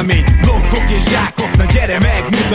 a mí, loco que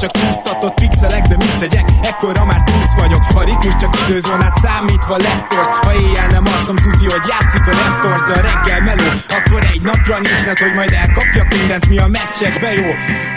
csak csúsztatott pixelek De mit tegyek, ekkora már túsz vagyok. A ritmus csak időzónát számítva lettorsz. Ha éjjel nem alszom, tudja, hogy játszik a Raptors De a reggel meló, akkor egy napra nincs net, hogy majd elkapjak mindent, mi a meccsekbe jó.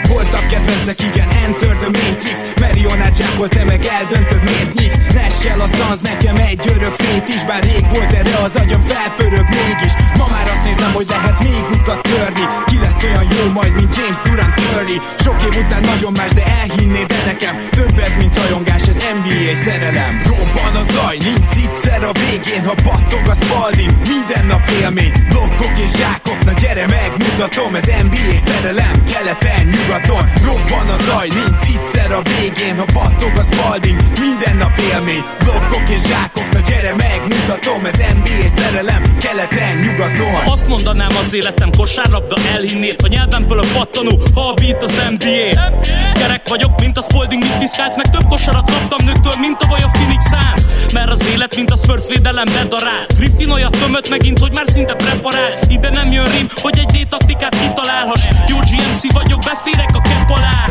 Voltak kedvencek, igen, Enter the Matrix. Marionát zsákol, te meg eldöntöd, miért nyíksz Nessel a szansz, nekem egy örök fét is Bár rég volt erre az agyam felpörög mégis. Ma már azt nézem, hogy lehet még utat törni. Ki lesz olyan jó majd, mint James Durant Curry. Sok év után nagyon más, de elhinnéd de nekem Több ez, mint rajongás, ez NBA szerelem. Robban a zaj, nincs egyszer a végén Ha battog a spalding, minden nap élmény. Blokkok és zsákok, na gyere megmutatom Ez NBA szerelem, keleten, nyugaton Robban a zaj, nincs egyszer a végén Ha battog a spalding, minden nap élmény. Blokkok és zsákok, na gyere megmutatom Ez NBA szerelem, keleten, nyugaton. Azt mondanám az életem kosárlabda elhinnél A nyelvemből a pattanó, ha a beat az NBA Gyerek vagyok, mint a Spalding, mit piszkálsz Meg több kosarat kaptam nőktől, mint a vaj a Phoenix Suns. Mert az élet, mint a Spurs védelem bedarál. Griffin olyat tömött megint, hogy már szinte preparál. Ide nem jön rim, hogy egy D-taktikát kitalálhass. Jó GMC vagyok, beférek a kepp alá.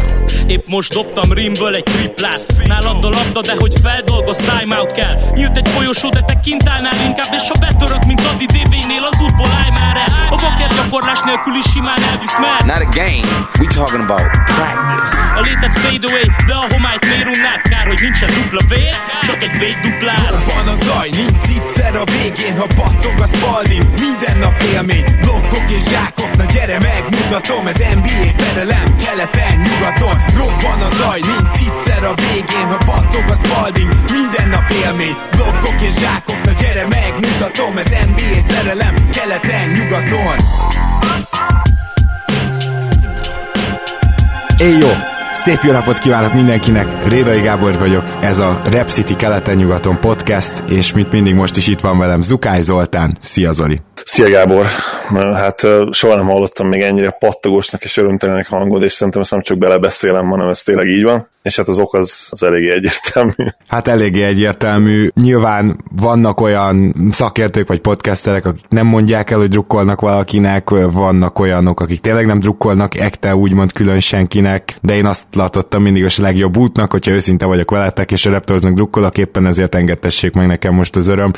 Épp most dobtam rimből egy triplát. Nálad a labda, de hogy feldolgoz, timeout kell. Nyílt egy folyosó, de te kint állnál inkább És ha betörök, mint Adi DB-nél, az útból állj már el. A baker gyakorlás nélkül is simán elvisz mer Not a game, we talking about practice. A létet fade away, de a homályt miért unnád? Kár, hogy nincsen dupla vér, csak egy véd duplár Van a zaj, nincs egyszer a végén Ha battog a spalding, minden nap élmény Blokkok és zsákok, na gyere megmutatom Ez NBA szerelem, keleten, nyugaton. Robban a zaj, nincs egyszer a végén Ha battog a spalding, minden nap élmény Blokkok és zsákok, na gyere megmutatom Ez NBA szerelem, keleten, nyugaton. Éj jó! Szép jó napot kívánok mindenkinek! Rédai Gábor vagyok, ez a Rep City keleten-nyugaton podcast, és mint mindig most is itt van velem Zukály Zoltán. Szia Zoli! Szia Gábor! Hát soha nem hallottam még ennyire pattogósnak és örömtelenek hangod, és szerintem ezt nem csak belebeszélem, hanem ez tényleg így van. És hát az ok az, az eléggé egyértelmű. Hát eléggé egyértelmű. Nyilván vannak olyan szakértők vagy podcasterek, akik nem mondják el, hogy drukkolnak valakinek, vannak olyanok, akik tényleg nem drukkolnak ekte úgymond külön senkinek, de én azt látottam mindig a legjobb útnak, hogyha őszinte vagyok veletek, és a Raptorsnak drukkolok, éppen ezért engedtessék meg nekem most az öröm.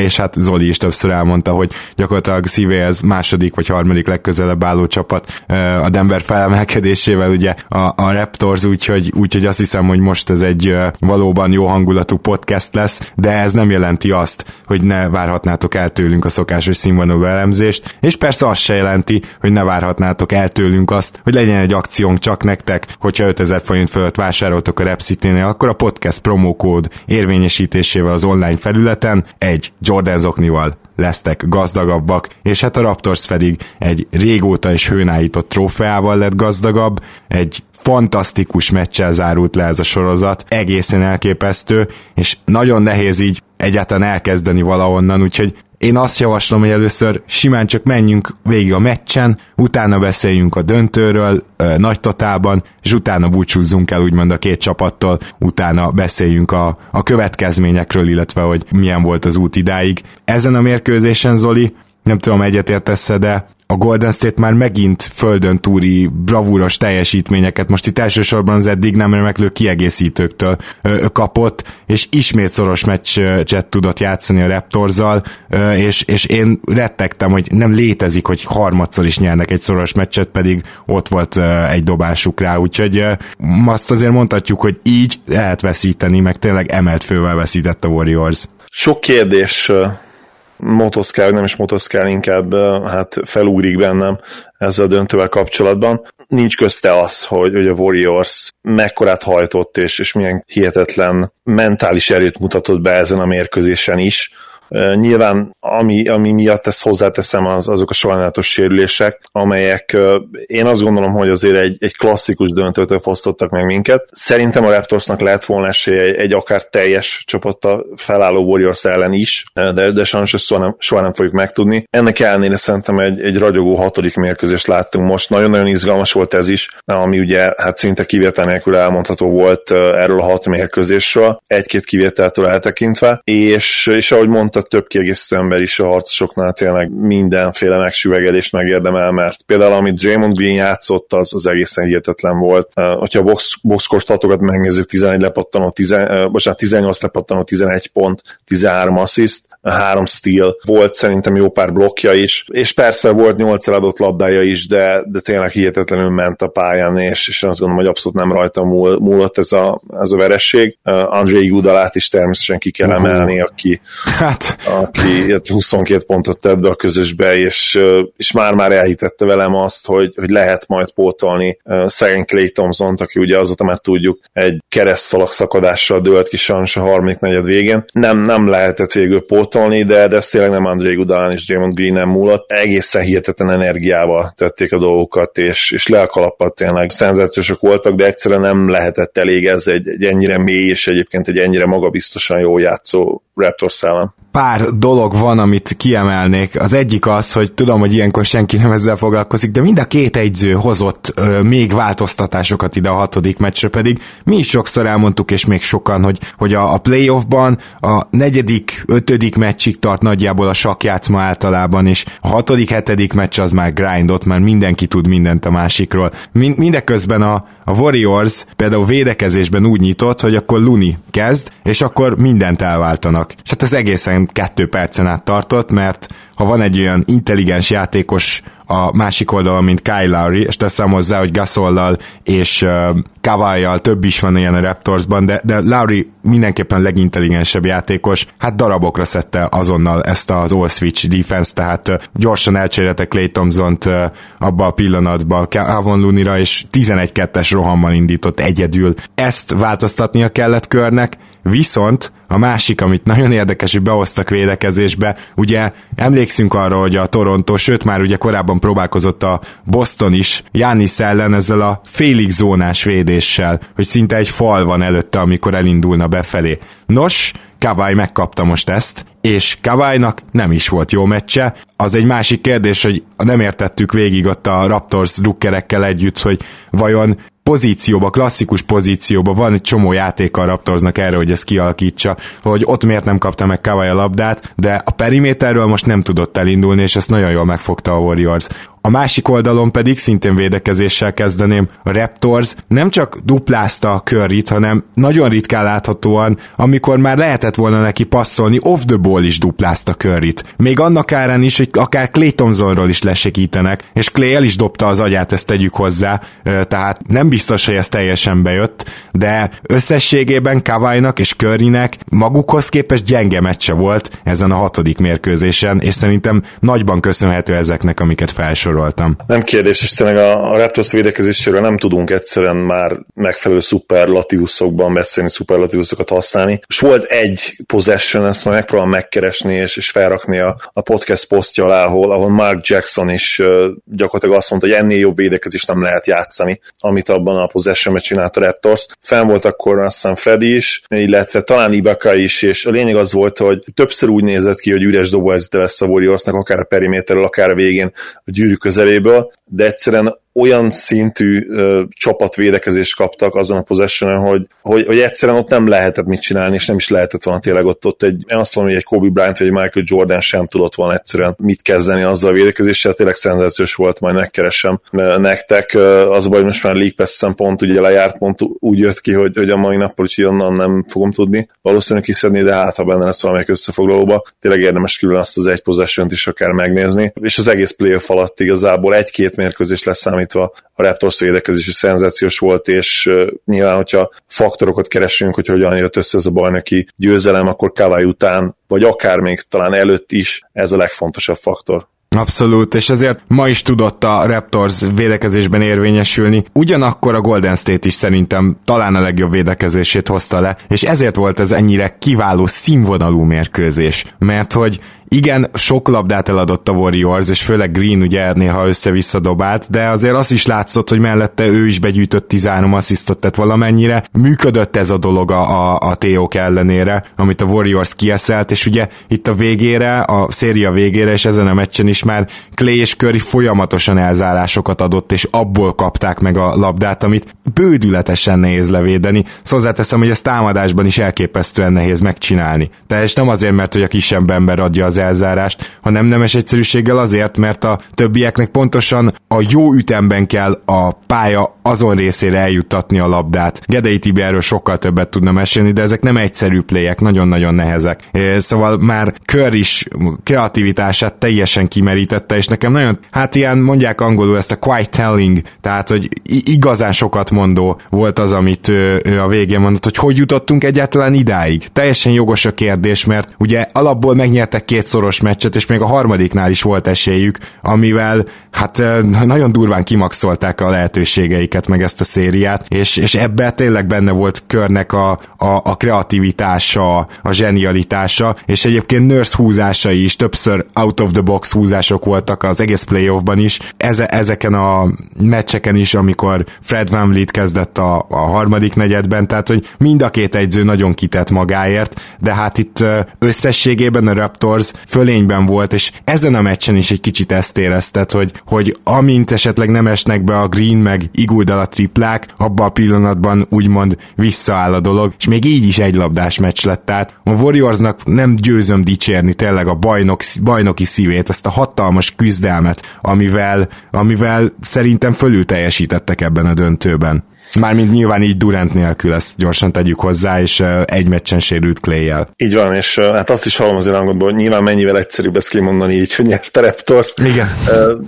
És hát Zoli is többször elmondta, hogy gyakorlatilag szívéhez második vagy harmadik legközelebb álló csapat a Denver felemelkedésével ugye a, a Raptors, úgyhogy, úgyhogy azt hiszem, hogy most ez egy valóban jó hangulatú podcast lesz, de ez nem jelenti azt, hogy ne várhatnátok el tőlünk a szokásos színvonalú elemzést, és persze azt se jelenti, hogy ne várhatnátok el tőlünk azt, hogy legyen egy akciónk csak nektek, hogyha 5000 forint fölött vásároltok a Repcity-nél, akkor a podcast promókód érvényesítésével az online felületen egy Jordan zoknival lesztek gazdagabbak, és hát a Raptors pedig egy régóta is hőnállított trófeával lett gazdagabb, egy fantasztikus meccsel zárult le ez a sorozat, egészen elképesztő, és nagyon nehéz így egyáltalán elkezdeni valahonnan, úgyhogy én azt javaslom, hogy először simán csak menjünk végig a meccsen, utána beszéljünk a döntőről nagy totálban, és utána búcsúzzunk el úgymond a két csapattól, utána beszéljünk a, a következményekről, illetve hogy milyen volt az út idáig. Ezen a mérkőzésen, Zoli, nem tudom, egyetértesz de a Golden State már megint földön túri bravúros teljesítményeket, most itt elsősorban az eddig nem remeklő kiegészítőktől kapott, és ismét szoros meccset tudott játszani a Raptorzal, ö, és, és én rettegtem, hogy nem létezik, hogy harmadszor is nyernek egy szoros meccset, pedig ott volt egy dobásuk rá, úgyhogy azt azért mondhatjuk, hogy így lehet veszíteni, meg tényleg emelt fővel veszített a Warriors. Sok kérdés motoszkál, nem is motoszkál, inkább hát felugrik bennem ezzel a döntővel kapcsolatban. Nincs közte az, hogy, hogy a Warriors mekkorát hajtott, és, és milyen hihetetlen mentális erőt mutatott be ezen a mérkőzésen is, Nyilván ami, ami miatt ezt hozzáteszem, az, azok a sajnálatos sérülések, amelyek én azt gondolom, hogy azért egy, egy klasszikus döntőtől fosztottak meg minket. Szerintem a Raptorsnak lehet volna esélye egy, egy akár teljes csapattal felálló Warriors ellen is, de, de sajnos ezt soha nem, soha nem fogjuk megtudni. Ennek ellenére szerintem egy, egy ragyogó hatodik mérkőzést láttunk most. Nagyon-nagyon izgalmas volt ez is, ami ugye hát szinte kivétel nélkül elmondható volt erről a hat mérkőzésről, egy-két kivételtől eltekintve, és, és ahogy mondta, több kiegészítő ember is a harcosoknál tényleg mindenféle megsüvegelést megérdemel, mert például amit Draymond Green játszott, az, az egészen hihetetlen volt. Hogyha a box, boxkor statokat megnézzük, 11 lepattanó, 10, bocsánat, 18 lepattanó, 11 pont, 13 assziszt, három steal, volt szerintem jó pár blokkja is, és persze volt nyolc eladott labdája is, de, de tényleg hihetetlenül ment a pályán, és, és azt gondolom, hogy abszolút nem rajta múl, múlott ez a, ez a veresség. Uh, André Judalát is természetesen ki kell emelni, aki, hát. Aki 22 pontot tett be a közösbe, és, és már-már elhitette velem azt, hogy, hogy lehet majd pótolni szegény Clay thompson aki ugye azóta már tudjuk, egy keresztszalag szakadással dőlt ki sajnos a harmadik negyed végén. Nem, nem lehetett végül pótolni, de, de ez tényleg nem André Gudalán és Draymond Green nem múlott. Egészen hihetetlen energiával tették a dolgokat, és, és le a tényleg szenzációsok voltak, de egyszerűen nem lehetett elég ez egy, egy ennyire mély és egyébként egy ennyire magabiztosan jó játszó Raptors ellen pár dolog van, amit kiemelnék. Az egyik az, hogy tudom, hogy ilyenkor senki nem ezzel foglalkozik, de mind a két egyző hozott ö, még változtatásokat ide a hatodik meccsre, pedig mi is sokszor elmondtuk, és még sokan, hogy, hogy a, a playoffban a negyedik, ötödik meccsig tart nagyjából a sakjátszma általában, és a hatodik, hetedik meccs az már grindot, mert mindenki tud mindent a másikról. Mind, mindeközben a, a Warriors például védekezésben úgy nyitott, hogy akkor Luni kezd, és akkor mindent elváltanak. És hát ez egészen kettő percen át tartott, mert ha van egy olyan intelligens játékos a másik oldalon, mint Kyle Lowry, és teszem hozzá, hogy Gasollal és Kawai-jal több is van ilyen a Raptorsban, de, de Lowry mindenképpen legintelligensebb játékos, hát darabokra szedte azonnal ezt az all-switch defense, tehát gyorsan elcserélte Clay Thompson-t uh, abba a pillanatba Avon Lunira, és 11-2-es rohammal indított egyedül. Ezt változtatnia kellett körnek, Viszont a másik, amit nagyon érdekes, hogy behoztak védekezésbe, ugye emlékszünk arra, hogy a Toronto, sőt már ugye korábban próbálkozott a Boston is Jánisz ellen ezzel a félig zónás védéssel, hogy szinte egy fal van előtte, amikor elindulna befelé. Nos, Kawai megkapta most ezt, és Kawainak nem is volt jó meccse. Az egy másik kérdés, hogy nem értettük végig ott a Raptors drukkerekkel együtt, hogy vajon pozícióba, klasszikus pozícióba van egy csomó játék a Raptorsnak erre, hogy ezt kialakítsa, hogy ott miért nem kapta meg Kawai a labdát, de a periméterről most nem tudott elindulni, és ezt nagyon jól megfogta a Warriors. A másik oldalon pedig szintén védekezéssel kezdeném. A Raptors nem csak duplázta a curryt, hanem nagyon ritkán láthatóan, amikor már lehetett volna neki passzolni, off the ball is duplázta curryt. Még annak árán is, hogy akár Clay Thompsonról is lesegítenek, és Clay el is dobta az agyát, ezt tegyük hozzá, tehát nem biztos, hogy ez teljesen bejött, de összességében Kavajnak és Currynek magukhoz képest gyenge meccse volt ezen a hatodik mérkőzésen, és szerintem nagyban köszönhető ezeknek, amiket felsorol felsoroltam. Nem kérdés, és tényleg a, a Raptors védekezéséről nem tudunk egyszerűen már megfelelő szuperlatívuszokban beszélni, szuperlatívuszokat használni. És volt egy possession, ezt majd megpróbálom megkeresni és, és felrakni a, a podcast posztja alá, ahol, ahol Mark Jackson is uh, gyakorlatilag azt mondta, hogy ennél jobb védekezés nem lehet játszani, amit abban a possessionben csinált a Raptors. Fenn volt akkor azt hiszem Freddy is, illetve talán Ibaka is, és a lényeg az volt, hogy többször úgy nézett ki, hogy üres dobóhelyzete lesz a Warriorsnak, akár a periméterről, akár a végén a gyűrűk közeléből, de egyszerűen olyan szintű ö, csapatvédekezést kaptak azon a possession hogy, hogy, hogy egyszerűen ott nem lehetett mit csinálni, és nem is lehetett volna tényleg ott, ott egy, én azt mondom, hogy egy Kobe Bryant vagy egy Michael Jordan sem tudott volna egyszerűen mit kezdeni azzal a védekezéssel, tényleg szenzációs volt, majd megkeresem nektek. Az a baj, most már League Pass szempont ugye lejárt, pont úgy jött ki, hogy, hogy a mai nappal, úgyhogy onnan nem fogom tudni. Valószínűleg kiszedni, de hát ha benne lesz valamelyik összefoglalóba, tényleg érdemes külön azt az egy possession is akár megnézni, és az egész playoff alatt igazából egy-két mérkőzés lesz számítva a Raptors védekezési szenzációs volt, és nyilván, hogyha faktorokat keresünk, hogy hogyan jött össze ez a bajnoki győzelem, akkor Kawai után, vagy akár még talán előtt is ez a legfontosabb faktor. Abszolút, és ezért ma is tudott a Raptors védekezésben érvényesülni. Ugyanakkor a Golden State is szerintem talán a legjobb védekezését hozta le, és ezért volt ez ennyire kiváló színvonalú mérkőzés, mert hogy igen, sok labdát eladott a Warriors, és főleg Green ugye néha össze-vissza dobált, de azért az is látszott, hogy mellette ő is begyűjtött 13 asszisztot, tehát valamennyire működött ez a dolog a, a, a TOK ellenére, amit a Warriors kieszelt, és ugye itt a végére, a széria végére, és ezen a meccsen is már Clay és Curry folyamatosan elzárásokat adott, és abból kapták meg a labdát, amit bődületesen nehéz levédeni. Szóval hozzáteszem, hogy ezt támadásban is elképesztően nehéz megcsinálni. Tehát nem azért, mert hogy a kisebb ember adja az elzárást, hanem nemes egyszerűséggel azért, mert a többieknek pontosan a jó ütemben kell a pálya azon részére eljuttatni a labdát. Gedei Tibi erről sokkal többet tudna mesélni, de ezek nem egyszerű pléjek, nagyon-nagyon nehezek. Szóval már kör is kreativitását teljesen kimerítette, és nekem nagyon, hát ilyen mondják angolul ezt a quiet telling, tehát hogy igazán sokat mondó volt az, amit ő, ő a végén mondott, hogy hogy jutottunk egyáltalán idáig. Teljesen jogos a kérdés, mert ugye alapból megnyertek két szoros meccset, és még a harmadiknál is volt esélyük, amivel hát nagyon durván kimaxolták a lehetőségeiket, meg ezt a szériát, és, és ebben tényleg benne volt körnek a, a, a kreativitása, a zsenialitása, és egyébként Nurse húzásai is, többször out of the box húzások voltak az egész playoffban is, Eze, ezeken a meccseken is, amikor Fred Van Vliet kezdett a, a harmadik negyedben, tehát hogy mind a két egyző nagyon kitett magáért, de hát itt összességében a Raptors fölényben volt, és ezen a meccsen is egy kicsit ezt érezted, hogy, hogy amint esetleg nem esnek be a Green meg Iguldal a triplák, abban a pillanatban úgymond visszaáll a dolog, és még így is egy labdás meccs lett, tehát a Warriorsnak nem győzöm dicsérni tényleg a bajnok, bajnoki szívét, ezt a hatalmas küzdelmet, amivel, amivel szerintem fölül teljesítettek ebben a döntőben. Mármint nyilván így Durant nélkül, ezt gyorsan tegyük hozzá, és egy meccsen sérült clay -jel. Így van, és hát azt is hallom azért hangodból, hogy nyilván mennyivel egyszerűbb ezt kimondani így, hogy nyert a Raptors. Igen.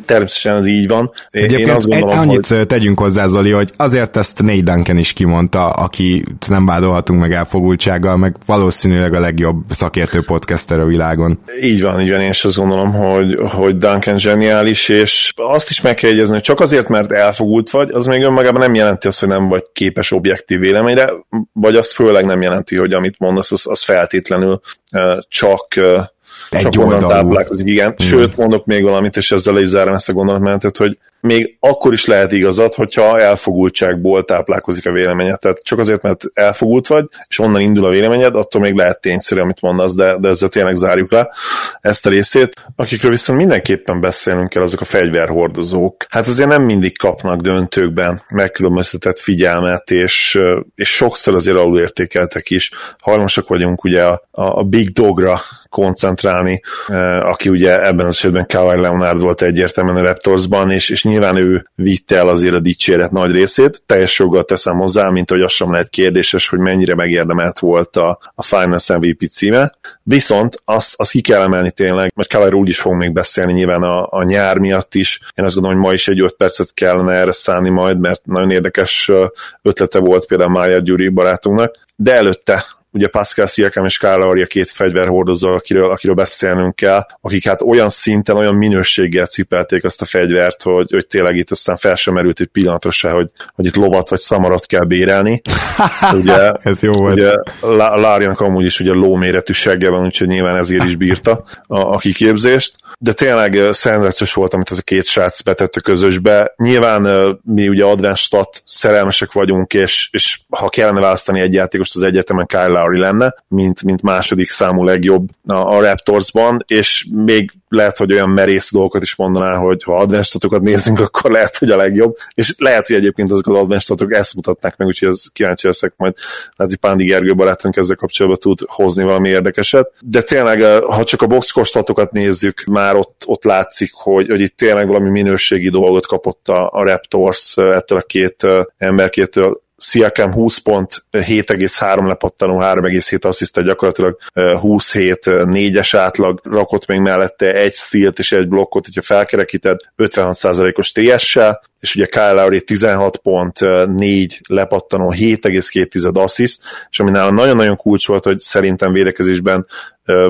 Természetesen ez így van. Egyébként Én azt gondolom, annyit hogy... tegyünk hozzá, Zoli, hogy azért ezt Nate Duncan is kimondta, aki nem vádolhatunk meg elfogultsággal, meg valószínűleg a legjobb szakértő podcaster a világon. Így van, így van, én is azt gondolom, hogy, hogy Duncan zseniális, és azt is meg kell jegyezni, hogy csak azért, mert elfogult vagy, az még önmagában nem jelenti azt, hogy nem vagy képes objektív véleményre, vagy azt főleg nem jelenti, hogy amit mondasz, az, az feltétlenül csak egy csak onnan táplálkozik, igen. Sőt, mondok még valamit, és ezzel is zárom ezt a gondolatmenetet, hogy még akkor is lehet igazad, hogyha elfogultságból táplálkozik a véleményed. Tehát csak azért, mert elfogult vagy, és onnan indul a véleményed, attól még lehet tényszerű, amit mondasz, de, de ezzel tényleg zárjuk le ezt a részét. Akikről viszont mindenképpen beszélnünk kell, azok a fegyverhordozók. Hát azért nem mindig kapnak döntőkben megkülönböztetett figyelmet, és, és sokszor azért alulértékeltek is. Hajlamosak vagyunk ugye a, a Big Dogra koncentrálni, aki ugye ebben az esetben Kawhi Leonard volt egyértelműen a Raptorsban, és, és nyilván ő vitte el azért a dicséret nagy részét. Teljes joggal teszem hozzá, mint hogy az sem lehet kérdéses, hogy mennyire megérdemelt volt a, a Finals MVP címe. Viszont azt, azt ki kell emelni tényleg, mert Kawhi úgy is fogunk még beszélni nyilván a, a nyár miatt is. Én azt gondolom, hogy ma is egy 5 percet kellene erre szállni majd, mert nagyon érdekes ötlete volt például Mária Gyuri barátunknak. De előtte ugye Pascal Siakam és Kyle Lowry a két fegyverhordozó, akiről, akiről beszélnünk kell, akik hát olyan szinten, olyan minőséggel cipelték azt a fegyvert, hogy, hogy tényleg itt aztán fel sem merült egy pillanatra se, hogy, hogy itt lovat vagy szamarat kell bérelni. ugye, Ez jó volt. Ugye Lárjának amúgy is ugye lóméretű segge van, úgyhogy nyilván ezért is bírta a, a kiképzést de tényleg szenzációs volt, amit az a két srác betett a közösbe. Nyilván mi ugye advanced stat szerelmesek vagyunk, és, és ha kellene választani egy játékost, az egyetemen Kyle Lowry lenne, mint, mint második számú legjobb a, a Raptorsban, és még lehet, hogy olyan merész dolgokat is mondaná, hogy ha advenstatokat nézzünk, akkor lehet, hogy a legjobb, és lehet, hogy egyébként azok az advenstatok ezt mutatnák meg, úgyhogy ez kíváncsi leszek majd, lehet, hogy Pándi Gergő barátunk ezzel kapcsolatban tud hozni valami érdekeset. De tényleg, ha csak a boxkostatokat nézzük, már ott, ott látszik, hogy, hogy itt tényleg valami minőségi dolgot kapott a, a Raptors ettől a két emberkétől, Siakam 20 pont, 7,3 lepattanó, 3,7 asszisztet, gyakorlatilag 27 4-es átlag, rakott még mellette egy stílt és egy blokkot, hogyha felkerekíted 56%-os TS-sel, és ugye Kyle Lowry 16 pont, 4 lepattanó, 7,2 assziszt, és ami nálam nagyon-nagyon kulcs volt, hogy szerintem védekezésben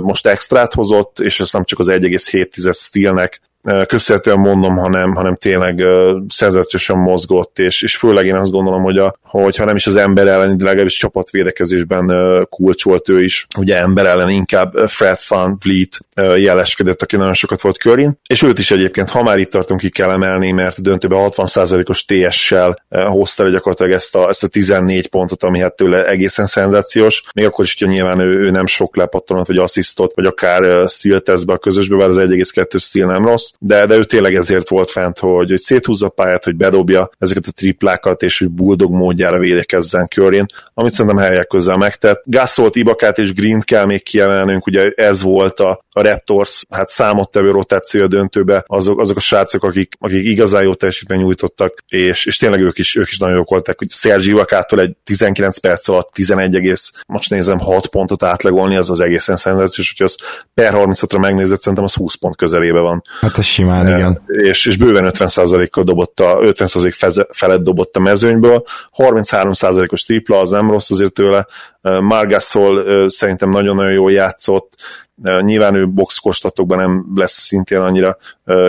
most extrát hozott, és ezt nem csak az 1,7 stílnek köszönhetően mondom, hanem, hanem tényleg szenzációsan mozgott, és, és főleg én azt gondolom, hogy a, hogyha nem is az ember ellen, de legalábbis csapatvédekezésben kulcsolt ő is, ugye ember ellen inkább Fred Van Vliet jeleskedett, aki nagyon sokat volt körin, és őt is egyébként, ha már itt tartunk, ki kell emelni, mert döntőben 60%-os TS-sel hozta le gyakorlatilag ezt a, ezt a 14 pontot, ami hát tőle egészen szenzációs, még akkor is, hogyha nyilván ő, ő nem sok lepattanat, vagy asszisztot, vagy akár steal tesztbe a közösbe, bár az 1,2 steal nem rossz, de, de ő tényleg ezért volt fent, hogy, hogy széthúzza a pályát, hogy bedobja ezeket a triplákat, és hogy buldog módjára védekezzen körén, amit szerintem helyek közel megtett. Gasolt, Ibakát és Green kell még kiemelnünk, ugye ez volt a, a Raptors hát számottevő rotáció döntőbe, azok, azok a srácok, akik, akik igazán jó teljesítmény nyújtottak, és, és tényleg ők is, ők is nagyon jók voltak, hogy Sergi Ibakától egy 19 perc alatt 11 egész, most nézem 6 pontot átlagolni, az az egészen szenzációs, hogy az per 30-ra megnézett, szerintem az 20 pont közelébe van. Hát ez simán, igen. És, és bőven 50%-kal dobott a, 50% felett dobott a mezőnyből, 33%-os tripla, az nem rossz azért tőle, Margasol szerintem nagyon-nagyon jól játszott, Nyilván ő boxkostatokban nem lesz szintén annyira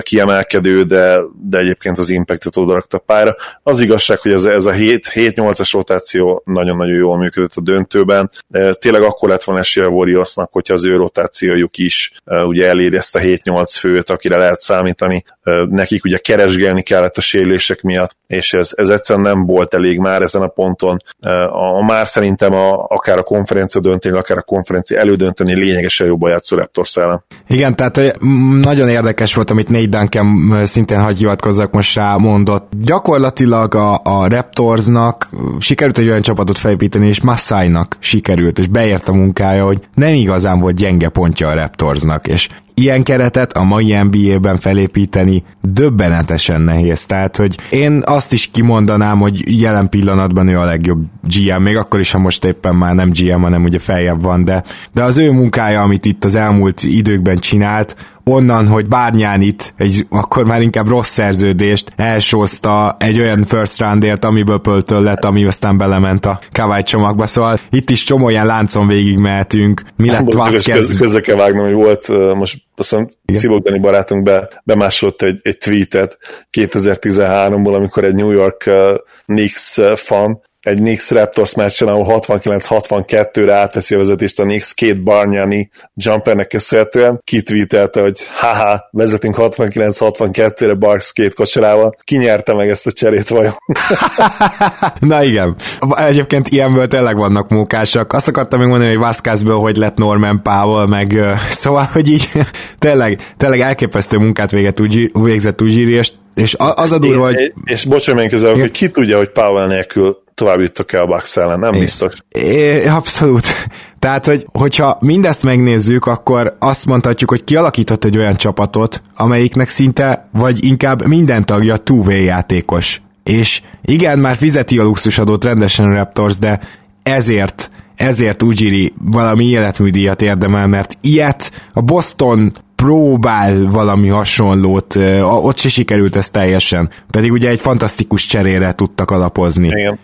kiemelkedő, de, de egyébként az impactet odarakta pályára. Az igazság, hogy ez, ez a 7-8-as rotáció nagyon-nagyon jól működött a döntőben. Tényleg akkor lett volna esélye a Warriorsnak, hogyha az ő rotációjuk is ugye eléri ezt a 7-8 főt, akire lehet számítani. Nekik ugye keresgélni kellett a sérülések miatt, és ez, ez egyszerűen nem volt elég már ezen a ponton. A, a már szerintem a, akár a konferencia dönteni, akár a konferencia elődönteni lényegesen jobban játszó Raptors ellen. Igen, tehát nagyon érdekes volt, amit Nate Duncan szintén hagy hivatkozzak most rá mondott. Gyakorlatilag a, a Raptorsnak sikerült egy olyan csapatot felépíteni, és Massai-nak sikerült, és beért a munkája, hogy nem igazán volt gyenge pontja a Raptorsnak, és ilyen keretet a mai NBA-ben felépíteni döbbenetesen nehéz. Tehát, hogy én azt is kimondanám, hogy jelen pillanatban ő a legjobb GM, még akkor is, ha most éppen már nem GM, hanem ugye feljebb van, de, de az ő munkája, amit itt az elmúlt időkben csinált, onnan, hogy Bárnyánit, egy akkor már inkább rossz szerződést elsózta egy olyan first roundért, amiből pöltöl lett, ami aztán belement a Kawai csomagba, szóval itt is csomó ilyen láncon végig mehetünk. Mi lett Vázquez? Köz, közre kell vágnom, hogy volt most azt hiszem Cibok Dani barátunk be, bemásolott egy, egy tweetet 2013-ból, amikor egy New York uh, Knicks fan egy Knicks Raptors meccsen, ahol 69-62-re átveszi a vezetést a Knicks két Barnyani jumpernek köszönhetően, kitvítelte, hogy haha, vezetünk 69-62-re Barks két kocsorával. Ki nyerte meg ezt a cserét vajon? Na igen. Egyébként ilyenből tényleg vannak mókásak. Azt akartam még mondani, hogy Vasquezből hogy lett Norman Powell, meg szóval, hogy így tényleg, tényleg elképesztő munkát véget, végzett Ujiri, és és az a durva, hogy... És, és bocsánat, még közel, hogy ki tudja, hogy Powell nélkül tovább juttak el a Bucks ellen, nem biztos. É, abszolút. Tehát, hogy, hogyha mindezt megnézzük, akkor azt mondhatjuk, hogy kialakított egy olyan csapatot, amelyiknek szinte, vagy inkább minden tagja two játékos. És igen, már fizeti a luxusadót rendesen a Raptors, de ezért ezért Ujiri valami életműdíjat érdemel, mert ilyet a Boston próbál valami hasonlót, ott se sikerült ez teljesen, pedig ugye egy fantasztikus cserére tudtak alapozni. Igen,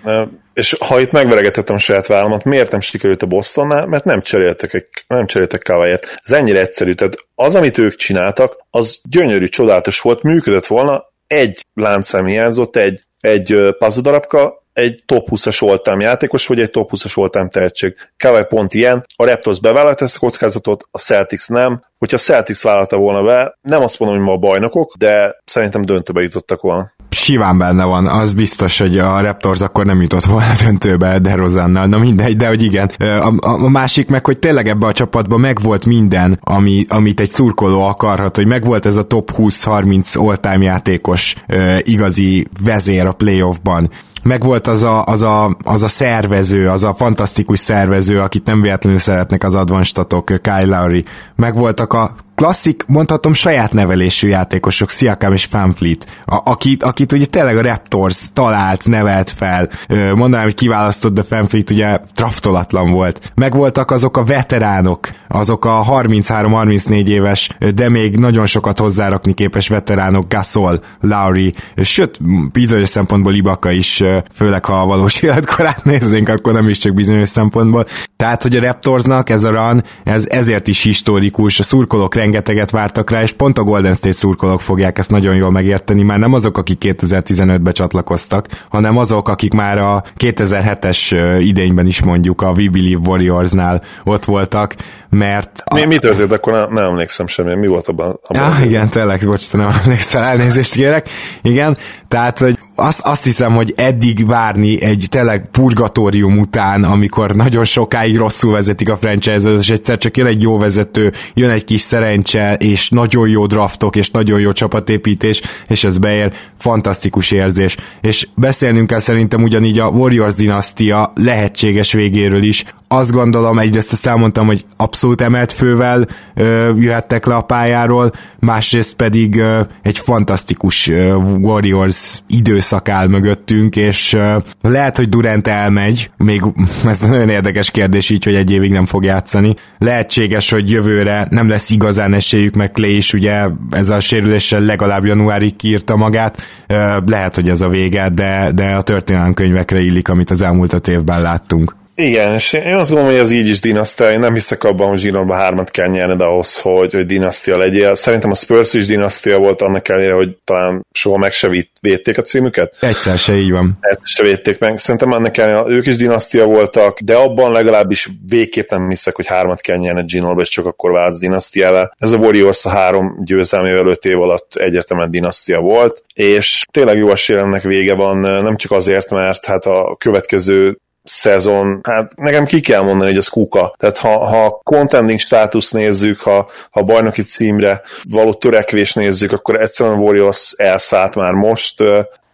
és ha itt megveregetettem a saját vállamat, miért nem sikerült a Bostonnál? Mert nem cseréltek, nem cseréltek káváért. Ez ennyire egyszerű. Tehát az, amit ők csináltak, az gyönyörű, csodálatos volt, működött volna, egy láncszem hiányzott, egy, egy pazudarabka, egy top 20-as oltám játékos, vagy egy top 20-as oltám tehetség. Kawai pont ilyen, a Raptors bevállalt ezt a kockázatot, a Celtics nem. Hogyha a Celtics vállalta volna be, nem azt mondom, hogy ma a bajnokok, de szerintem döntőbe jutottak volna simán benne van, az biztos, hogy a Raptors akkor nem jutott volna döntőbe de Rozánnal, na mindegy, de hogy igen. A, a, másik meg, hogy tényleg ebbe a csapatban megvolt minden, ami, amit egy szurkoló akarhat, hogy megvolt ez a top 20-30 all-time játékos igazi vezér a playoffban meg volt az a, az, a, az a szervező, az a fantasztikus szervező, akit nem véletlenül szeretnek az advanstatok, Kyle Lowry. Meg voltak a klasszik, mondhatom saját nevelésű játékosok, Siakam és Fanfleet, akit, akit ugye tényleg a Raptors talált, nevelt fel, mondanám, hogy kiválasztott, de Fanfleet ugye traftolatlan volt. Megvoltak azok a veteránok, azok a 33-34 éves, de még nagyon sokat hozzárakni képes veteránok, Gasol, Lowry, sőt, bizonyos szempontból Ibaka is, főleg ha a valós életkorát néznénk, akkor nem is csak bizonyos szempontból. Tehát, hogy a Raptorsnak ez a run, ez ezért is historikus, a szurkolók rengeteget vártak rá, és pont a Golden State szurkolók fogják ezt nagyon jól megérteni, már nem azok, akik 2015-ben csatlakoztak, hanem azok, akik már a 2007-es idényben is mondjuk a We Believe Warriors-nál ott voltak, mert... Mi, mi történt akkor? Nem, nem emlékszem semmi. Mi volt abban? abban ah, igen, tényleg, bocs, nem emlékszel, elnézést kérek. Igen, tehát hogy azt, azt hiszem, hogy eddig várni egy tényleg purgatórium után, amikor nagyon sokáig rosszul vezetik a franchise és egyszer csak jön egy jó vezető, jön egy kis szerencse, és nagyon jó draftok, és nagyon jó csapatépítés, és ez beér, fantasztikus érzés. És beszélnünk kell szerintem ugyanígy a Warriors dinasztia lehetséges végéről is, azt gondolom, egyrészt azt elmondtam, hogy abszolút emelt fővel ö, jöhettek le a pályáról, másrészt pedig ö, egy fantasztikus ö, Warriors időszak áll mögöttünk, és ö, lehet, hogy Durant elmegy, még ez nagyon érdekes kérdés így, hogy egy évig nem fog játszani. Lehetséges, hogy jövőre nem lesz igazán esélyük, mert Clay is ugye ezzel a sérüléssel legalább januárig kiírta magát. Ö, lehet, hogy ez a vége, de, de a történelem könyvekre illik, amit az elmúlt öt évben láttunk. Igen, és én azt gondolom, hogy az így is dinasztia. Én nem hiszek abban, hogy zsinórba hármat kell nyerned ahhoz, hogy, hogy dinasztia legyél. Szerintem a Spurs is dinasztia volt annak ellenére, hogy talán soha meg se védték a címüket. Egyszer se így van. Egyszer se védték meg. Szerintem annak ellenére ők is dinasztia voltak, de abban legalábbis végképp nem hiszek, hogy hármat kell nyerned zsinórba, és csak akkor váltsz dinasztiával. Ez a Warriors a három győzelmével öt év alatt egyértelműen dinasztia volt, és tényleg jó esélye ennek vége van, nem csak azért, mert hát a következő szezon, hát nekem ki kell mondani, hogy az kuka. Tehát ha, ha contending státusz nézzük, ha, ha bajnoki címre való törekvés nézzük, akkor egyszerűen a Warriors elszállt már most,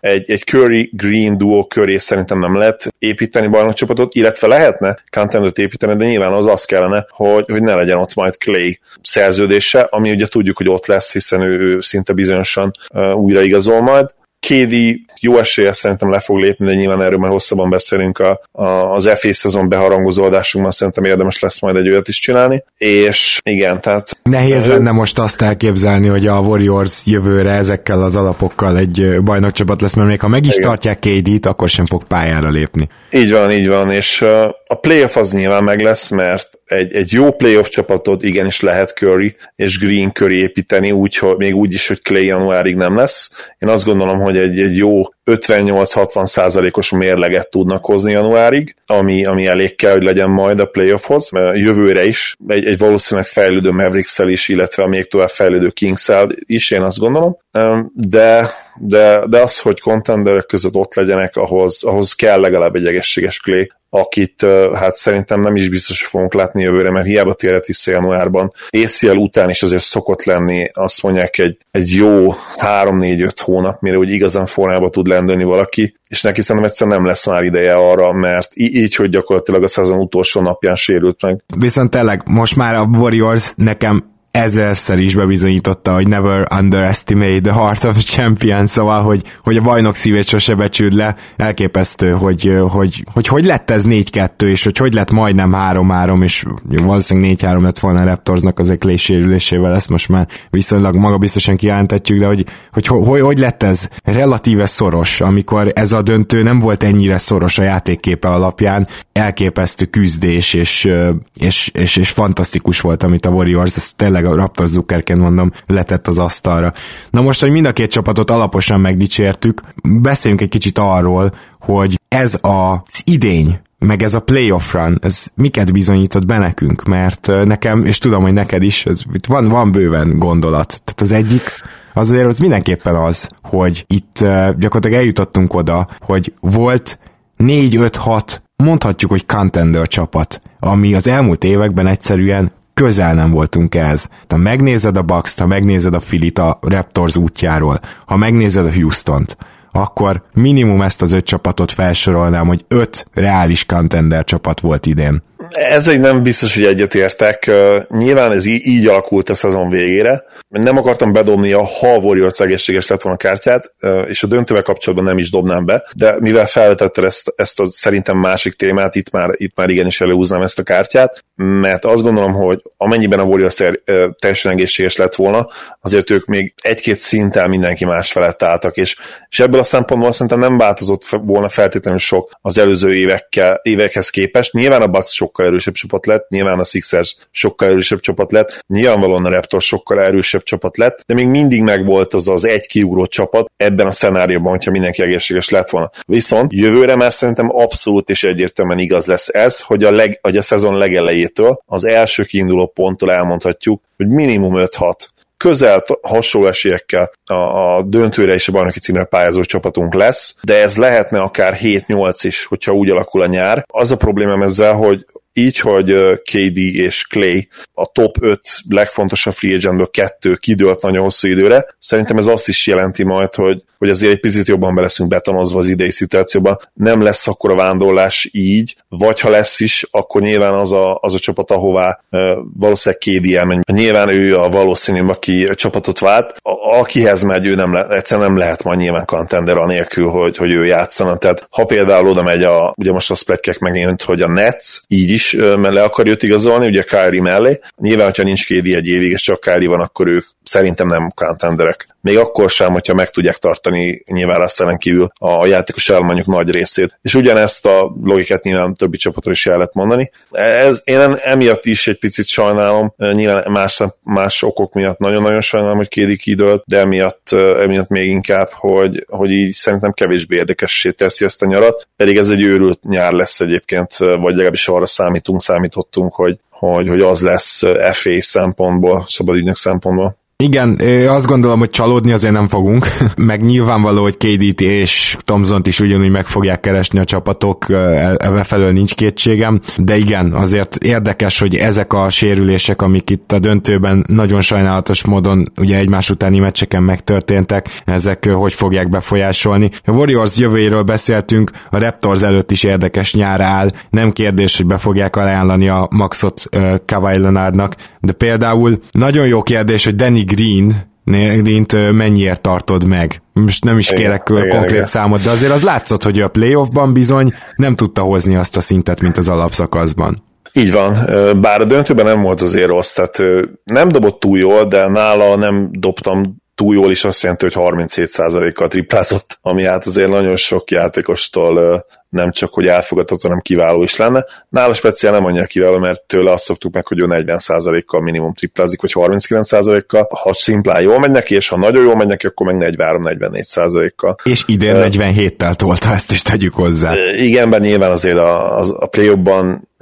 egy, egy Curry Green duo köré szerintem nem lehet építeni bajnokcsapatot, illetve lehetne contendert építeni, de nyilván az az kellene, hogy, hogy ne legyen ott majd Clay szerződése, ami ugye tudjuk, hogy ott lesz, hiszen ő, ő szinte bizonyosan uh, újra igazol majd. KD jó esélye szerintem le fog lépni, de nyilván erről már hosszabban beszélünk a, a, az FA szezon beharangozó adásunkban, szerintem érdemes lesz majd egy olyat is csinálni, és igen, tehát... Nehéz lenne most azt elképzelni, hogy a Warriors jövőre ezekkel az alapokkal egy bajnokcsapat lesz, mert még ha meg is igen. tartják KD-t, akkor sem fog pályára lépni. Így van, így van, és a playoff az nyilván meg lesz, mert egy, egy jó playoff csapatot igenis lehet Curry és Green Curry építeni, úgy, hogy még úgy is, hogy Clay januárig nem lesz. Én azt gondolom, hogy egy, egy jó 58-60 százalékos mérleget tudnak hozni januárig, ami, ami elég kell, hogy legyen majd a playoffhoz. Jövőre is egy, egy valószínűleg fejlődő mavericks is, illetve a még tovább fejlődő kings is, én azt gondolom. De, de, de az, hogy contenderek között ott legyenek, ahhoz, ahhoz kell legalább egy egészséges Clay, akit hát szerintem nem is biztos, hogy fogunk látni jövőre, mert hiába térhet vissza januárban. ACL után is azért szokott lenni, azt mondják, egy, egy jó 3-4-5 hónap, mire úgy igazán formába tud lendülni valaki, és neki szerintem egyszerűen nem lesz már ideje arra, mert így, hogy gyakorlatilag a szezon utolsó napján sérült meg. Viszont tényleg most már a Warriors nekem ezerszer is bebizonyította, hogy never underestimate the heart of a champion, szóval, hogy, hogy a bajnok szívét sose becsüld le, elképesztő, hogy hogy, hogy, hogy lett ez 4-2, és hogy hogy lett majdnem 3-3, és valószínűleg 4-3 lett volna a Raptorsnak az egy sérülésével, ezt most már viszonylag maga biztosan kijelentetjük, de hogy, hogy, hogy hogy lett ez relatíve szoros, amikor ez a döntő nem volt ennyire szoros a játékképe alapján, elképesztő küzdés, és, és, és, és fantasztikus volt, amit a Warriors, ez tényleg tényleg a Raptors Zuckerként mondom, letett az asztalra. Na most, hogy mind a két csapatot alaposan megdicsértük, beszéljünk egy kicsit arról, hogy ez az idény, meg ez a playoff run, ez miket bizonyított be nekünk, mert nekem, és tudom, hogy neked is, ez, itt van, van bőven gondolat. Tehát az egyik, azért az mindenképpen az, hogy itt gyakorlatilag eljutottunk oda, hogy volt 4-5-6, mondhatjuk, hogy contender csapat, ami az elmúlt években egyszerűen közel nem voltunk ehhez. Ha megnézed a bucks ha megnézed a Filit a Raptors útjáról, ha megnézed a Houston-t, akkor minimum ezt az öt csapatot felsorolnám, hogy öt reális contender csapat volt idén. Ez egy nem biztos, hogy egyetértek. Nyilván ez így, így alakult a szezon végére. Nem akartam bedobni a ha Warriors egészséges lett volna a kártyát, és a döntővel kapcsolatban nem is dobnám be, de mivel felvetette ezt, ezt a szerintem másik témát, itt már, itt már igenis előhúznám ezt a kártyát, mert azt gondolom, hogy amennyiben a Warriors teljesen egészséges lett volna, azért ők még egy-két szinten mindenki más felett álltak, és, és ebből a szempontból szerintem nem változott volna feltétlenül sok az előző évekkel, évekhez képest. Nyilván a Bucks sokkal sokkal erősebb csapat lett, nyilván a Sixers sokkal erősebb csapat lett, nyilvánvalóan a Raptors sokkal erősebb csapat lett, de még mindig megvolt az az egy kiugró csapat ebben a szenárióban, hogyha mindenki egészséges lett volna. Viszont jövőre már szerintem abszolút és egyértelműen igaz lesz ez, hogy a, leg, hogy a szezon legelejétől, az első kiinduló ponttól elmondhatjuk, hogy minimum 5-6 közel hasonló esélyekkel a, a döntőre és a bajnoki címre pályázó csapatunk lesz, de ez lehetne akár 7-8 is, hogyha úgy alakul a nyár. Az a problémám ezzel, hogy így, hogy KD és Clay a top 5 legfontosabb free agentből kettő kidőlt nagyon hosszú időre, szerintem ez azt is jelenti majd, hogy hogy azért egy picit jobban be leszünk betonozva az idei szituációba. Nem lesz akkor a vándorlás így, vagy ha lesz is, akkor nyilván az a, az a csapat, ahová uh, valószínűleg KD elmegy. Nyilván ő a valószínű, aki a csapatot vált. A, akihez megy, ő nem le, egyszerűen nem lehet majd nyilván contender anélkül, hogy, hogy ő játszana. Tehát ha például oda megy a, ugye most a spletkek megint, hogy a Nets így is le akar őt igazolni, ugye Kyrie mellé. Nyilván, hogyha nincs KD egy évig, és csak Kyrie van, akkor ők szerintem nem contenderek. Még akkor sem, hogyha meg tudják tartani nyilván Russellen kívül a játékos állományok nagy részét. És ugyanezt a logikát nyilván többi csapatra is el lehet mondani. Ez, én emiatt is egy picit sajnálom, nyilván más, más okok miatt nagyon-nagyon sajnálom, hogy Kédi kidőlt, de emiatt, emiatt még inkább, hogy, hogy így szerintem kevésbé érdekessé teszi ezt a nyarat, pedig ez egy őrült nyár lesz egyébként, vagy legalábbis arra számítunk, számítottunk, hogy, hogy, hogy az lesz FA szempontból, szabadügynök szempontból. Igen, azt gondolom, hogy csalódni azért nem fogunk, meg nyilvánvaló, hogy KDT és Tomzont is ugyanúgy meg fogják keresni a csapatok, ebbe felől nincs kétségem, de igen, azért érdekes, hogy ezek a sérülések, amik itt a döntőben nagyon sajnálatos módon ugye egymás utáni meccseken megtörténtek, ezek hogy fogják befolyásolni. A Warriors jövőjéről beszéltünk, a Raptors előtt is érdekes nyár áll, nem kérdés, hogy be fogják ajánlani a maxot Kawhi Leonardnak, de például nagyon jó kérdés, hogy Danny Green Green-t mennyiért tartod meg? Most nem is kérek igen, konkrét igen, számot, de azért az látszott, hogy a playoffban bizony nem tudta hozni azt a szintet, mint az alapszakaszban. Így van, bár a döntőben nem volt azért rossz, tehát nem dobott túl jól, de nála nem dobtam túl jól is azt jelenti, hogy 37%-kal triplázott, ami hát azért nagyon sok játékostól nem csak, hogy elfogadható, hanem kiváló is lenne. Nála speciál nem annyira kiváló, mert tőle azt szoktuk meg, hogy ő 40%-kal minimum triplázik, vagy 39%-kal. Ha szimplán jól megy neki, és ha nagyon jól megy neki, akkor meg 43-44%-kal. És idén 47-tel tolta, ezt is tegyük hozzá. Igen, bár nyilván azért a, a, a play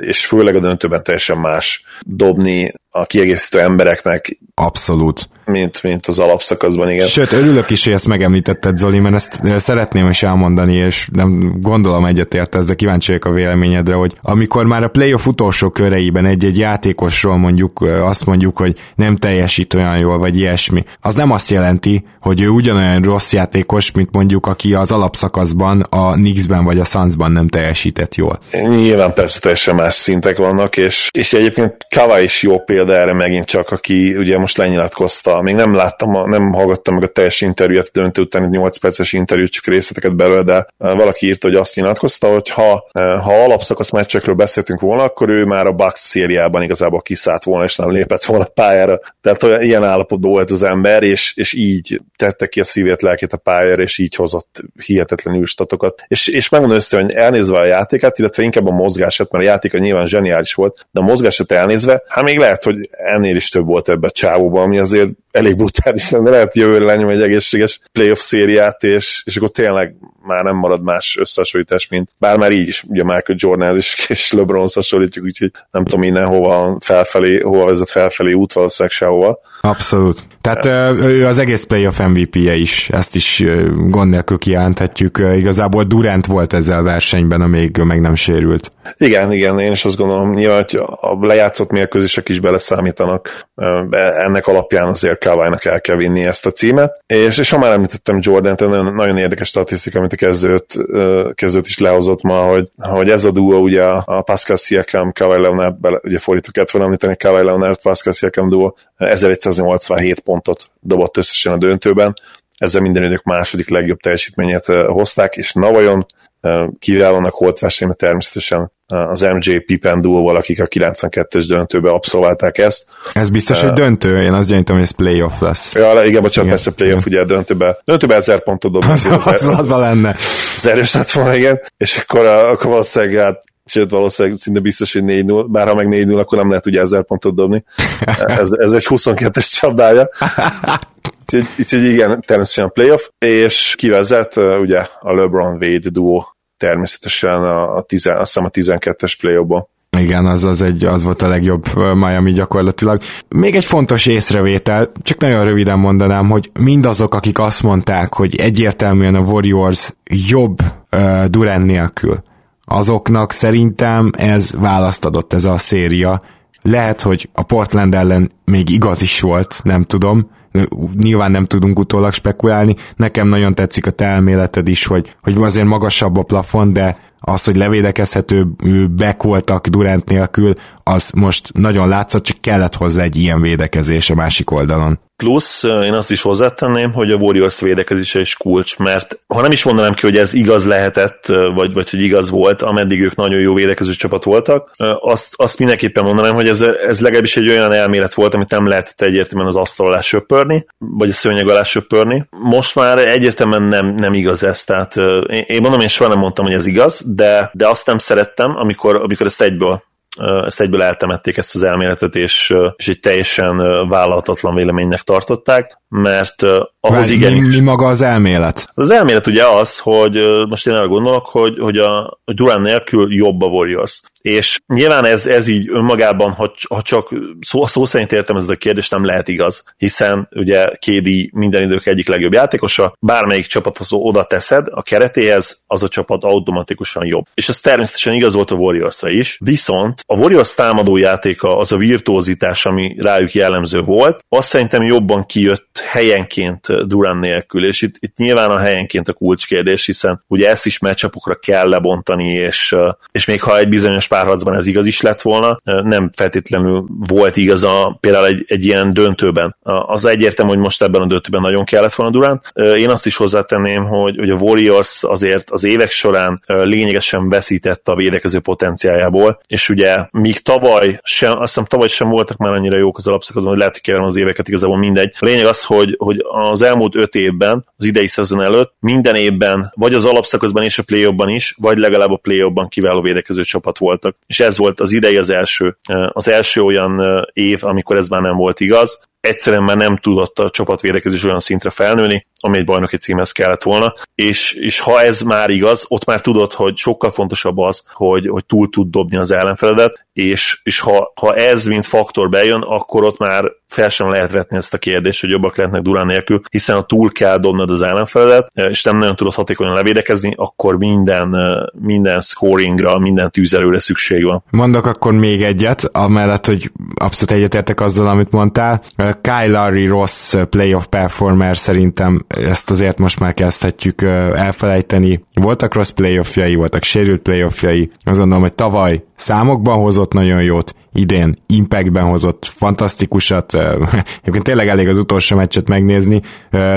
és főleg a döntőben teljesen más dobni a kiegészítő embereknek. Abszolút. Mint, mint az alapszakaszban, igen. Sőt, örülök is, hogy ezt megemlítetted, Zoli, mert ezt szeretném is elmondani, és nem gondolom egy egyetértesz, de kíváncsi a véleményedre, hogy amikor már a playoff utolsó köreiben egy-egy játékosról mondjuk azt mondjuk, hogy nem teljesít olyan jól, vagy ilyesmi, az nem azt jelenti, hogy ő ugyanolyan rossz játékos, mint mondjuk aki az alapszakaszban a Knicksben vagy a Sunsban nem teljesített jól. Nyilván persze teljesen más szintek vannak, és, és egyébként Kava is jó példa erre megint csak, aki ugye most lenyilatkozta, még nem láttam, nem hallgattam meg a teljes interjút, döntő utáni 8 perces interjút, csak részleteket belőle, de valaki írta, hogy azt nyilatkozta, hogy ha, eh, ha alapszakasz meccsekről beszéltünk volna, akkor ő már a Bucks szériában igazából kiszállt volna, és nem lépett volna pályára. Tehát olyan, ilyen állapotban volt az ember, és, és így tette ki a szívét, lelkét a pályára, és így hozott hihetetlen űrstatokat. És, és megmondom össze, hogy elnézve a játékát, illetve inkább a mozgását, mert a játéka nyilván zseniális volt, de a mozgását elnézve, hát még lehet, hogy ennél is több volt ebbe a csávóban, ami azért elég brutális lenne, lehet jövőre lenyom egy egészséges playoff szériát, és, és akkor tényleg már nem marad más összehasonlítás, mint bár már így is, ugye Michael Jordan is, és LeBron hasonlítjuk, úgyhogy nem tudom innen hova felfelé, hova vezet felfelé út, valószínűleg sehova. Abszolút. Tehát ő az egész playoff MVP-je is, ezt is gond nélkül kijelenthetjük. Igazából Durant volt ezzel versenyben, amíg meg nem sérült. Igen, igen, én is azt gondolom, nyilván, hogy a lejátszott mérkőzések is beleszámítanak, ennek alapján azért Kawai-nak el kell vinni ezt a címet, és, és ha már említettem Jordan, nagyon, nagyon érdekes statisztika, amit a kezdőt, kezdőt is lehozott ma, hogy, hogy ez a duo, ugye a Pascal Siakam, Kawai Leonard, ugye fordítva kellett volna említeni, Kawai Leonard, Pascal Siakam duo 1187 pontot dobott összesen a döntőben, ezzel minden idők második legjobb teljesítményét hozták, és na vajon kiválónak volt versenyben természetesen az MJ Pippen duóval, akik a 92-es döntőbe abszolválták ezt. Ez biztos, uh, hogy döntő? Én azt gyanítom, hogy ez playoff lesz. Ja, igen, bocsánat, igen. persze playoff, ugye a döntőbe, döntőbe ezer pontot dobni. Az, az, az, az, a lenne. Az erős lett volna, igen. És akkor, akkor valószínűleg hát sőt valószínűleg szinte biztos, hogy 4-0, bár ha meg 4-0, akkor nem lehet ugye 1000 pontot dobni. Ez, ez egy 22-es csapdája. Úgyhogy, úgyhogy igen, természetesen playoff, és kivezet ugye a LeBron-Wade duo természetesen a, a, tizen, azt hiszem a 12-es play igen, az, az, egy, az volt a legjobb Miami gyakorlatilag. Még egy fontos észrevétel, csak nagyon röviden mondanám, hogy mindazok, akik azt mondták, hogy egyértelműen a Warriors jobb uh, Durant nélkül, azoknak szerintem ez választ adott ez a széria. Lehet, hogy a Portland ellen még igaz is volt, nem tudom, nyilván nem tudunk utólag spekulálni. Nekem nagyon tetszik a te elméleted is, hogy, hogy azért magasabb a plafon, de az, hogy levédekezhető back voltak Durant nélkül, az most nagyon látszott, csak kellett hozzá egy ilyen védekezés a másik oldalon. Plusz én azt is hozzátenném, hogy a Warriors védekezése is kulcs, mert ha nem is mondanám ki, hogy ez igaz lehetett, vagy, vagy hogy igaz volt, ameddig ők nagyon jó védekező csapat voltak, azt, azt mindenképpen mondanám, hogy ez, ez legalábbis egy olyan elmélet volt, amit nem lehetett egyértelműen az asztal alá söpörni, vagy a szőnyeg alá söpörni. Most már egyértelműen nem, nem igaz ez, tehát én mondom, én soha nem mondtam, hogy ez igaz, de, de azt nem szerettem, amikor, amikor ezt egyből ezt egyből eltemették ezt az elméletet, és, és egy teljesen vállalhatatlan véleménynek tartották, mert ahhoz Várj, igen. Mi, mi maga az elmélet? Az elmélet ugye az, hogy most én arra gondolok, hogy, hogy a Durán nélkül jobb a Warriors. És nyilván ez, ez így önmagában, ha, ha csak szó, szó szerint értem ez a kérdés, nem lehet igaz, hiszen ugye KD minden idők egyik legjobb játékosa, bármelyik csapathoz oda teszed a keretéhez, az a csapat automatikusan jobb. És ez természetesen igaz volt a Warriors-ra is, viszont a Warriors támadó játéka, az a virtuózitás, ami rájuk jellemző volt, azt szerintem jobban kijött helyenként Durán nélkül, és itt, itt nyilván a helyenként a kulcskérdés, hiszen ugye ezt is meccsapokra kell lebontani, és, és még ha egy bizonyos párharcban ez igaz is lett volna, nem feltétlenül volt igaz a, például egy, egy ilyen döntőben. Az egyértelmű, hogy most ebben a döntőben nagyon kellett volna Durán. Én azt is hozzátenném, hogy, hogy a Warriors azért az évek során lényegesen veszített a védekező potenciájából, és ugye míg tavaly sem, azt hiszem tavaly sem voltak már annyira jók az alapszakaszban, hogy lehet, hogy az éveket, igazából mindegy. A lényeg az, hogy, hogy az elmúlt öt évben, az idei szezon előtt minden évben, vagy az alapszakaszban és a play is, vagy legalább a play kiváló védekező csapat voltak. És ez volt az idei az első, az első olyan év, amikor ez már nem volt igaz egyszerűen már nem tudott a csapatvédekezés olyan szintre felnőni, ami egy bajnoki címhez kellett volna, és, és ha ez már igaz, ott már tudod, hogy sokkal fontosabb az, hogy, hogy túl tud dobni az ellenfeledet, és, és ha, ha ez mint faktor bejön, akkor ott már fel sem lehet vetni ezt a kérdést, hogy jobbak lehetnek Durán nélkül, hiszen ha túl kell dobnod az ellenfeledet, és nem nagyon tudod hatékonyan levédekezni, akkor minden, minden scoringra, minden tűzerőre szükség van. Mondok akkor még egyet, amellett, hogy abszolút egyetértek azzal, amit mondtál. Kyle Lowry rossz playoff performer szerintem ezt azért most már kezdhetjük elfelejteni. Voltak rossz playoffjai, voltak sérült playoffjai. Azt gondolom, hogy tavaly számokban hozott nagyon jót, idén Impactben hozott fantasztikusat, egyébként tényleg elég az utolsó meccset megnézni,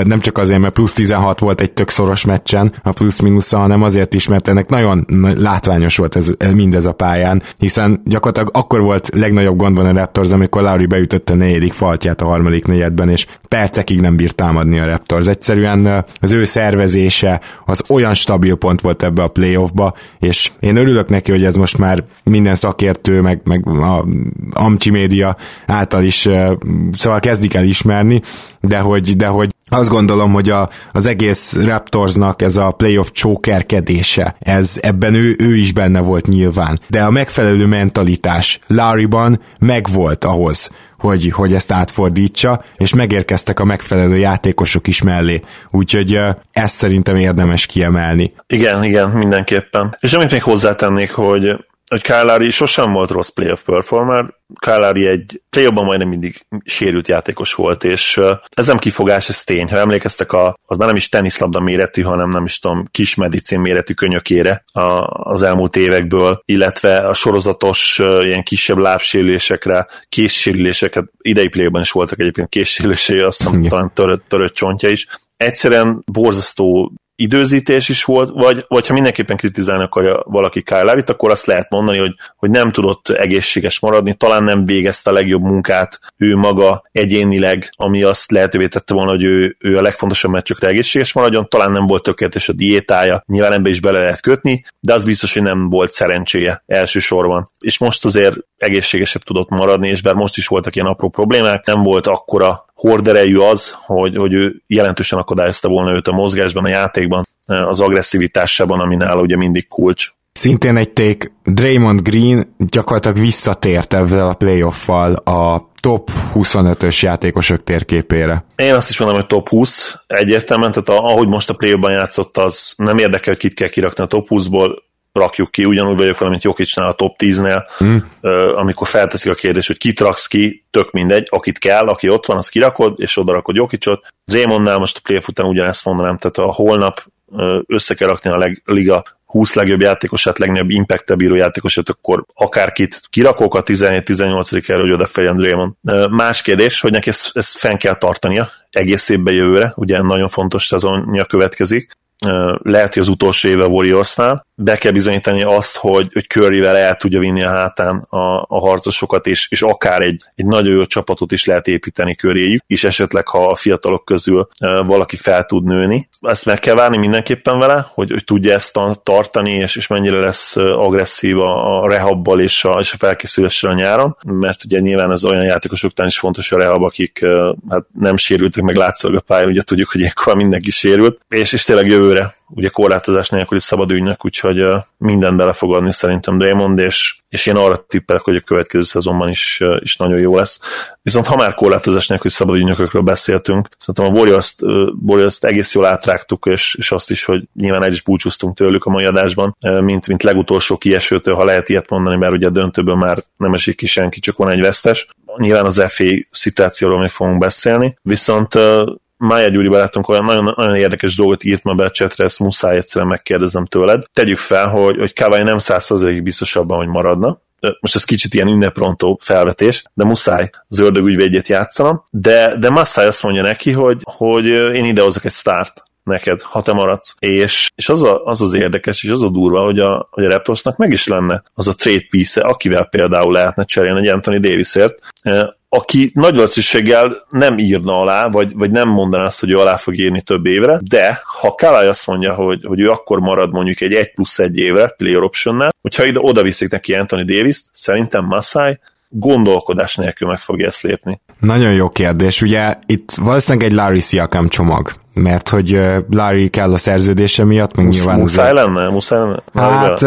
nem csak azért, mert plusz 16 volt egy tök szoros meccsen, a plusz-minusz, hanem azért is, mert ennek nagyon látványos volt ez, mindez a pályán, hiszen gyakorlatilag akkor volt legnagyobb gondban a Raptors, amikor Lauri beütötte a negyedik faltját a harmadik negyedben, és percekig nem bírt támadni a Raptors. Egyszerűen az ő szervezése az olyan stabil pont volt ebbe a playoffba, és én örülök neki, hogy ez most már minden szakértő, meg, meg a Amcsi média által is, szóval kezdik el ismerni, de hogy, de hogy azt gondolom, hogy a, az egész Raptorsnak ez a playoff csókerkedése, ez ebben ő, ő is benne volt nyilván. De a megfelelő mentalitás Larryban megvolt ahhoz, hogy, hogy ezt átfordítsa, és megérkeztek a megfelelő játékosok is mellé. Úgyhogy ezt szerintem érdemes kiemelni. Igen, igen, mindenképpen. És amit még hozzátennék, hogy hogy Kálári sosem volt rossz playoff performer, Kálári egy playoffban majdnem mindig sérült játékos volt, és ez nem kifogás, ez tény. Ha emlékeztek, a, az már nem is teniszlabda méretű, hanem nem is tudom, kis medicin méretű könyökére a, az elmúlt évekből, illetve a sorozatos ilyen kisebb lábsérülésekre, készsérüléseket, idei playoffban is voltak egyébként készsérülései, azt hiszem talán törött, törött csontja is, egyszerűen borzasztó időzítés is volt, vagy, vagy ha mindenképpen kritizálni akarja valaki Kyle Levit, akkor azt lehet mondani, hogy, hogy nem tudott egészséges maradni, talán nem végezte a legjobb munkát ő maga egyénileg, ami azt lehetővé tette volna, hogy ő, ő a legfontosabb meccsökre egészséges maradjon, talán nem volt tökéletes a diétája, nyilván ebbe is bele lehet kötni, de az biztos, hogy nem volt szerencséje elsősorban. És most azért egészségesebb tudott maradni, és bár most is voltak ilyen apró problémák, nem volt akkora horderejű az, hogy, hogy ő jelentősen akadályozta volna őt a mozgásban, a játékban, az agresszivitásában, ami nála ugye mindig kulcs. Szintén egy ték, Draymond Green gyakorlatilag visszatért ezzel a playoffal a top 25-ös játékosok térképére. Én azt is mondom, hogy top 20 egyértelműen, tehát ahogy most a playoffban játszott, az nem érdekel, hogy kit kell kirakni a top 20-ból, rakjuk ki, ugyanúgy vagyok vele, mint Jokicsnál a top 10-nél, mm. amikor felteszik a kérdést, hogy kit raksz ki, tök mindegy, akit kell, aki ott van, az kirakod, és oda rakod Jokicsot. Raymondnál most a playoff után ugyanezt mondanám, tehát a holnap össze kell rakni a leg, liga 20 legjobb játékosát, legnagyobb impact bíró játékosát, akkor akárkit kirakok a 17-18. erről, hogy odafeljen Draymond. Más kérdés, hogy neki ezt, ezt fenn kell tartania egész évben jövőre, ugye nagyon fontos szezonja következik, lehet, hogy az utolsó éve Warriorsnál, be kell bizonyítani azt, hogy, hogy Curryvel el tudja vinni a hátán a, a harcosokat, és, és akár egy, egy nagyon jó csapatot is lehet építeni köréjük, és esetleg, ha a fiatalok közül valaki fel tud nőni. Ezt meg kell várni mindenképpen vele, hogy, hogy tudja ezt tartani, és, és mennyire lesz agresszív a, a rehabbal és a, és a felkészüléssel a nyáron, mert ugye nyilván ez olyan játékosoknál is fontos a rehab, akik hát nem sérültek, meg látszólag a pályán, ugye tudjuk, hogy ilyenkor mindenki sérült, és, és tényleg jövőre ugye korlátozás nélküli szabad ügynek, úgyhogy minden bele fog adni szerintem Draymond, és, és én arra tippelek, hogy a következő szezonban is, is nagyon jó lesz. Viszont ha már korlátozás nélküli szabad ügynökökről beszéltünk, szerintem a Warriors-t, Warriors egész jól átrágtuk, és, és azt is, hogy nyilván egy is búcsúztunk tőlük a mai adásban, mint, mint legutolsó kiesőtől, ha lehet ilyet mondani, mert ugye a döntőből már nem esik ki senki, csak van egy vesztes. Nyilván az FA szituációról még fogunk beszélni, viszont Mája Gyuri barátunk olyan nagyon, nagyon érdekes dolgot írt ma be a csetre, ezt muszáj egyszerűen megkérdezem tőled. Tegyük fel, hogy, hogy Kawai nem százszerzelékig biztos abban, hogy maradna, most ez kicsit ilyen ünneprontó felvetés, de muszáj az ördögügyvédjét játszanom, de, de Massai azt mondja neki, hogy, hogy én idehozok egy start neked, ha te maradsz. És, és az, a, az az érdekes, és az a durva, hogy a, hogy a Raptorsnak meg is lenne az a trade piece akivel például lehetne cserélni egy Anthony Davisért, aki nagy valószínűséggel nem írna alá, vagy, vagy nem mondaná azt, hogy ő alá fog írni több évre, de ha Kalai azt mondja, hogy, hogy ő akkor marad mondjuk egy 1 plusz 1 évre player optionnál, hogyha ide oda viszik neki Anthony davis szerintem Masai gondolkodás nélkül meg fogja ezt lépni. Nagyon jó kérdés. Ugye itt valószínűleg egy Larry Siakam csomag mert hogy Larry kell a szerződése miatt, meg Musz, nyilván... Muszáj azért... lenne? Muszáj lenne? Hát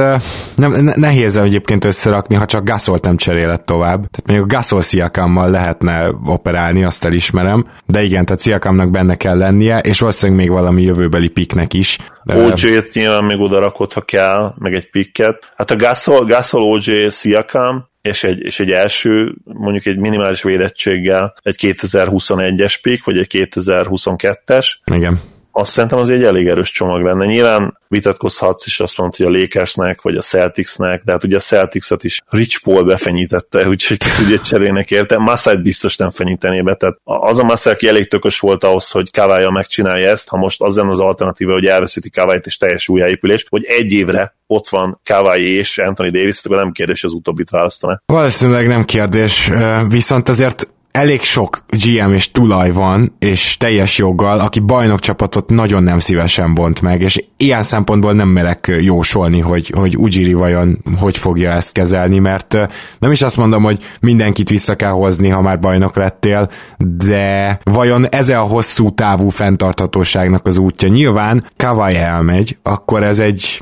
nem, nehéz egyébként összerakni, ha csak Gasolt nem cserélet tovább. Tehát a Gasol Sziakammal lehetne operálni, azt elismerem, de igen, tehát Sziakamnak benne kell lennie, és valószínűleg még valami jövőbeli piknek is. OJ-t nyilván még oda rakott, ha kell, meg egy pikket. Hát a Gasol, Gasol OJ, Sziakam, és egy, és egy első, mondjuk egy minimális védettséggel egy 2021-es pick, vagy egy 2022-es. Igen azt szerintem az egy elég erős csomag lenne. Nyilván vitatkozhatsz is azt mondta, hogy a Lakersnek, vagy a Celticsnek, de hát ugye a Celtics-et is Rich Paul befenyítette, úgyhogy ugye cserének érte. Massait biztos nem fenyítené be, tehát az a Massai, aki elég tökös volt ahhoz, hogy Kavája megcsinálja ezt, ha most az lenne az alternatíva, hogy elveszíti Kavályt és teljes újjáépülés, hogy egy évre ott van Kawai és Anthony Davis, akkor nem kérdés, az utóbbit választaná. Valószínűleg nem kérdés, viszont azért elég sok GM és tulaj van, és teljes joggal, aki bajnokcsapatot nagyon nem szívesen bont meg, és ilyen szempontból nem merek jósolni, hogy, hogy Ujiri vajon hogy fogja ezt kezelni, mert nem is azt mondom, hogy mindenkit vissza kell hozni, ha már bajnok lettél, de vajon ez a hosszú távú fenntarthatóságnak az útja? Nyilván Kawai elmegy, akkor ez egy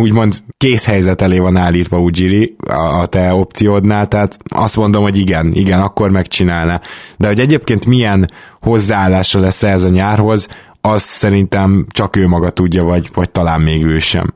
úgymond kész helyzet elé van állítva Ujiri a te opciódnál, tehát azt mondom, hogy igen, igen, akkor megcsinálná de hogy egyébként milyen hozzáállása lesz ez a nyárhoz, az szerintem csak ő maga tudja, vagy, vagy talán még ő sem.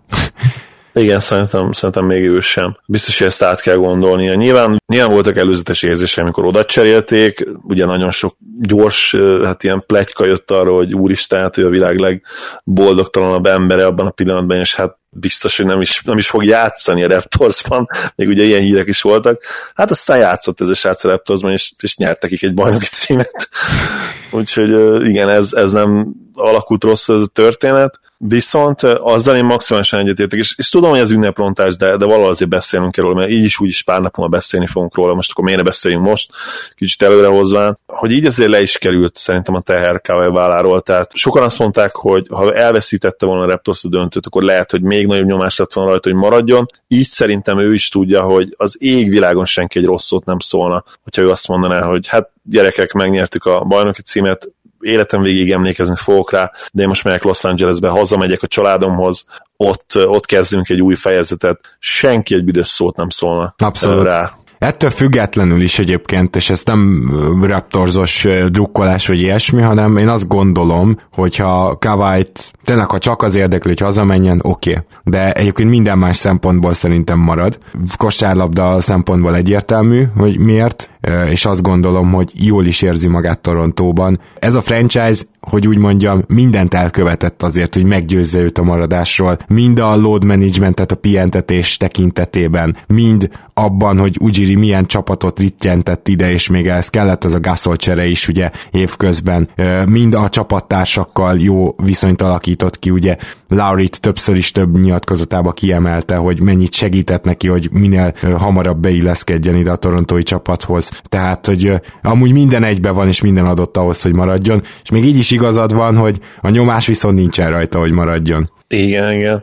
Igen, szerintem, szerintem még ő sem. Biztos, hogy ezt át kell gondolnia. Nyilván, nyilván voltak előzetes érzések, amikor oda cserélték, ugye nagyon sok gyors, hát ilyen pletyka jött arra, hogy úristen, hát ő a világ legboldogtalanabb embere abban a pillanatban, és hát biztos, hogy nem is, nem is fog játszani a Raptorsban, még ugye ilyen hírek is voltak. Hát aztán játszott ez a srác a Raptorsban, és, és nyert egy bajnoki címet. Úgyhogy igen, ez, ez nem alakult rossz ez a történet. Viszont azzal én maximálisan egyetértek, és, és tudom, hogy ez ünneprontás, de, de valahol azért beszélünk róla, mert így is úgy is pár napon beszélni fogunk róla, most akkor miért ne beszéljünk most, kicsit előrehozva, hogy így azért le is került szerintem a teher Kawai válláról, tehát sokan azt mondták, hogy ha elveszítette volna a Raptors a döntőt, akkor lehet, hogy még nagyobb nyomás lett volna rajta, hogy maradjon, így szerintem ő is tudja, hogy az égvilágon senki egy rossz szót nem szólna, hogyha ő azt mondaná, hogy hát gyerekek, megnyertük a bajnoki címet, életem végig emlékezni fogok rá, de én most megyek Los Angelesbe, hazamegyek a családomhoz, ott, ott kezdünk egy új fejezetet, senki egy büdös szót nem szólna Abszolút. rá. Ettől függetlenül is egyébként, és ez nem raptorzos drukkolás vagy ilyesmi, hanem én azt gondolom, hogyha Kawait tényleg, ha csak az érdekli, hogy hazamenjen, oké. Okay. De egyébként minden más szempontból szerintem marad. Kosárlabda szempontból egyértelmű, hogy miért, és azt gondolom, hogy jól is érzi magát Torontóban. Ez a franchise hogy úgy mondjam, mindent elkövetett azért, hogy meggyőzze őt a maradásról, mind a load managementet a pihentetés tekintetében, mind abban, hogy Ujiri milyen csapatot rittyentett ide, és még ez kellett ez a Gasol csere is ugye évközben, mind a csapattársakkal jó viszonyt alakított ki, ugye Laurit többször is több nyilatkozatába kiemelte, hogy mennyit segített neki, hogy minél hamarabb beilleszkedjen ide a torontói csapathoz. Tehát, hogy amúgy minden egybe van, és minden adott ahhoz, hogy maradjon, és még így is igazad van, hogy a nyomás viszont nincsen rajta, hogy maradjon. Igen, igen.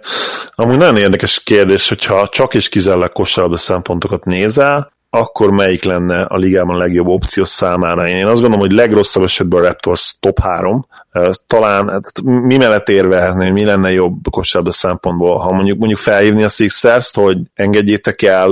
Amúgy nagyon érdekes kérdés, hogyha csak és kizárólag kosárlabda szempontokat nézel, akkor melyik lenne a ligában a legjobb opció számára? Én azt gondolom, hogy legrosszabb esetben a Raptors top 3, talán hát mi mellett érvehetné, mi lenne jobb kosárlabda szempontból, ha mondjuk mondjuk felhívni a Sixers-t, hogy engedjétek el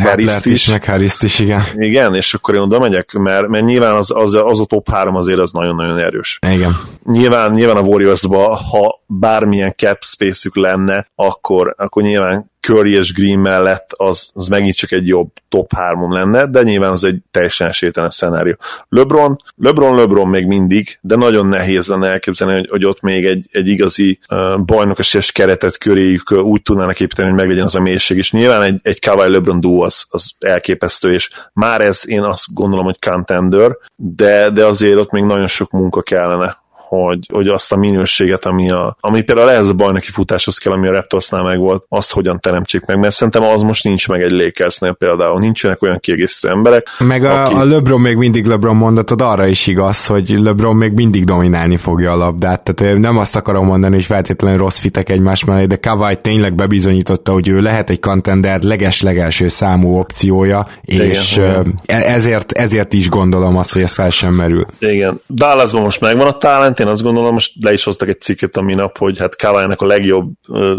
Harris-t is. is. meg harris is, igen. Igen, és akkor én oda megyek, mert, mert nyilván az, az, az a top 3 azért az nagyon-nagyon erős. Igen. Nyilván, nyilván a warriors ha bármilyen cap space lenne, akkor, akkor nyilván Curry és Green mellett az, az megint csak egy jobb top 3 lenne, de nyilván az egy teljesen esélytelen szenárió. LeBron, LeBron, LeBron még mindig, de nagyon nehéz lenne elképzelni, hogy, hogy ott még egy, egy igazi uh, bajnokos keretet köréjük uh, úgy tudnának építeni, hogy meglegyen az a mélység, és nyilván egy, egy Kawhi LeBron duo az, az elképesztő, és már ez én azt gondolom, hogy contender, de, de azért ott még nagyon sok munka kellene hogy, hogy azt a minőséget, ami, a, ami például ehhez a bajnoki futáshoz kell, ami a Raptorsnál meg volt, azt hogyan teremtsék meg, mert szerintem az most nincs meg egy Lakersnél például, nincsenek olyan kiegészítő emberek. Meg a, aki... a LeBron még mindig LeBron mondatod arra is igaz, hogy LeBron még mindig dominálni fogja a labdát, tehát nem azt akarom mondani, hogy feltétlenül rossz fitek egymás mellé, de Kawai tényleg bebizonyította, hogy ő lehet egy contender leges-legelső számú opciója, Igen, és igen. ezért, ezért is gondolom azt, hogy ez fel sem merül. Igen. Dallasban most megvan a talent, én azt gondolom, most le is hoztak egy cikket a minap, hogy hát Kawai-nak a legjobb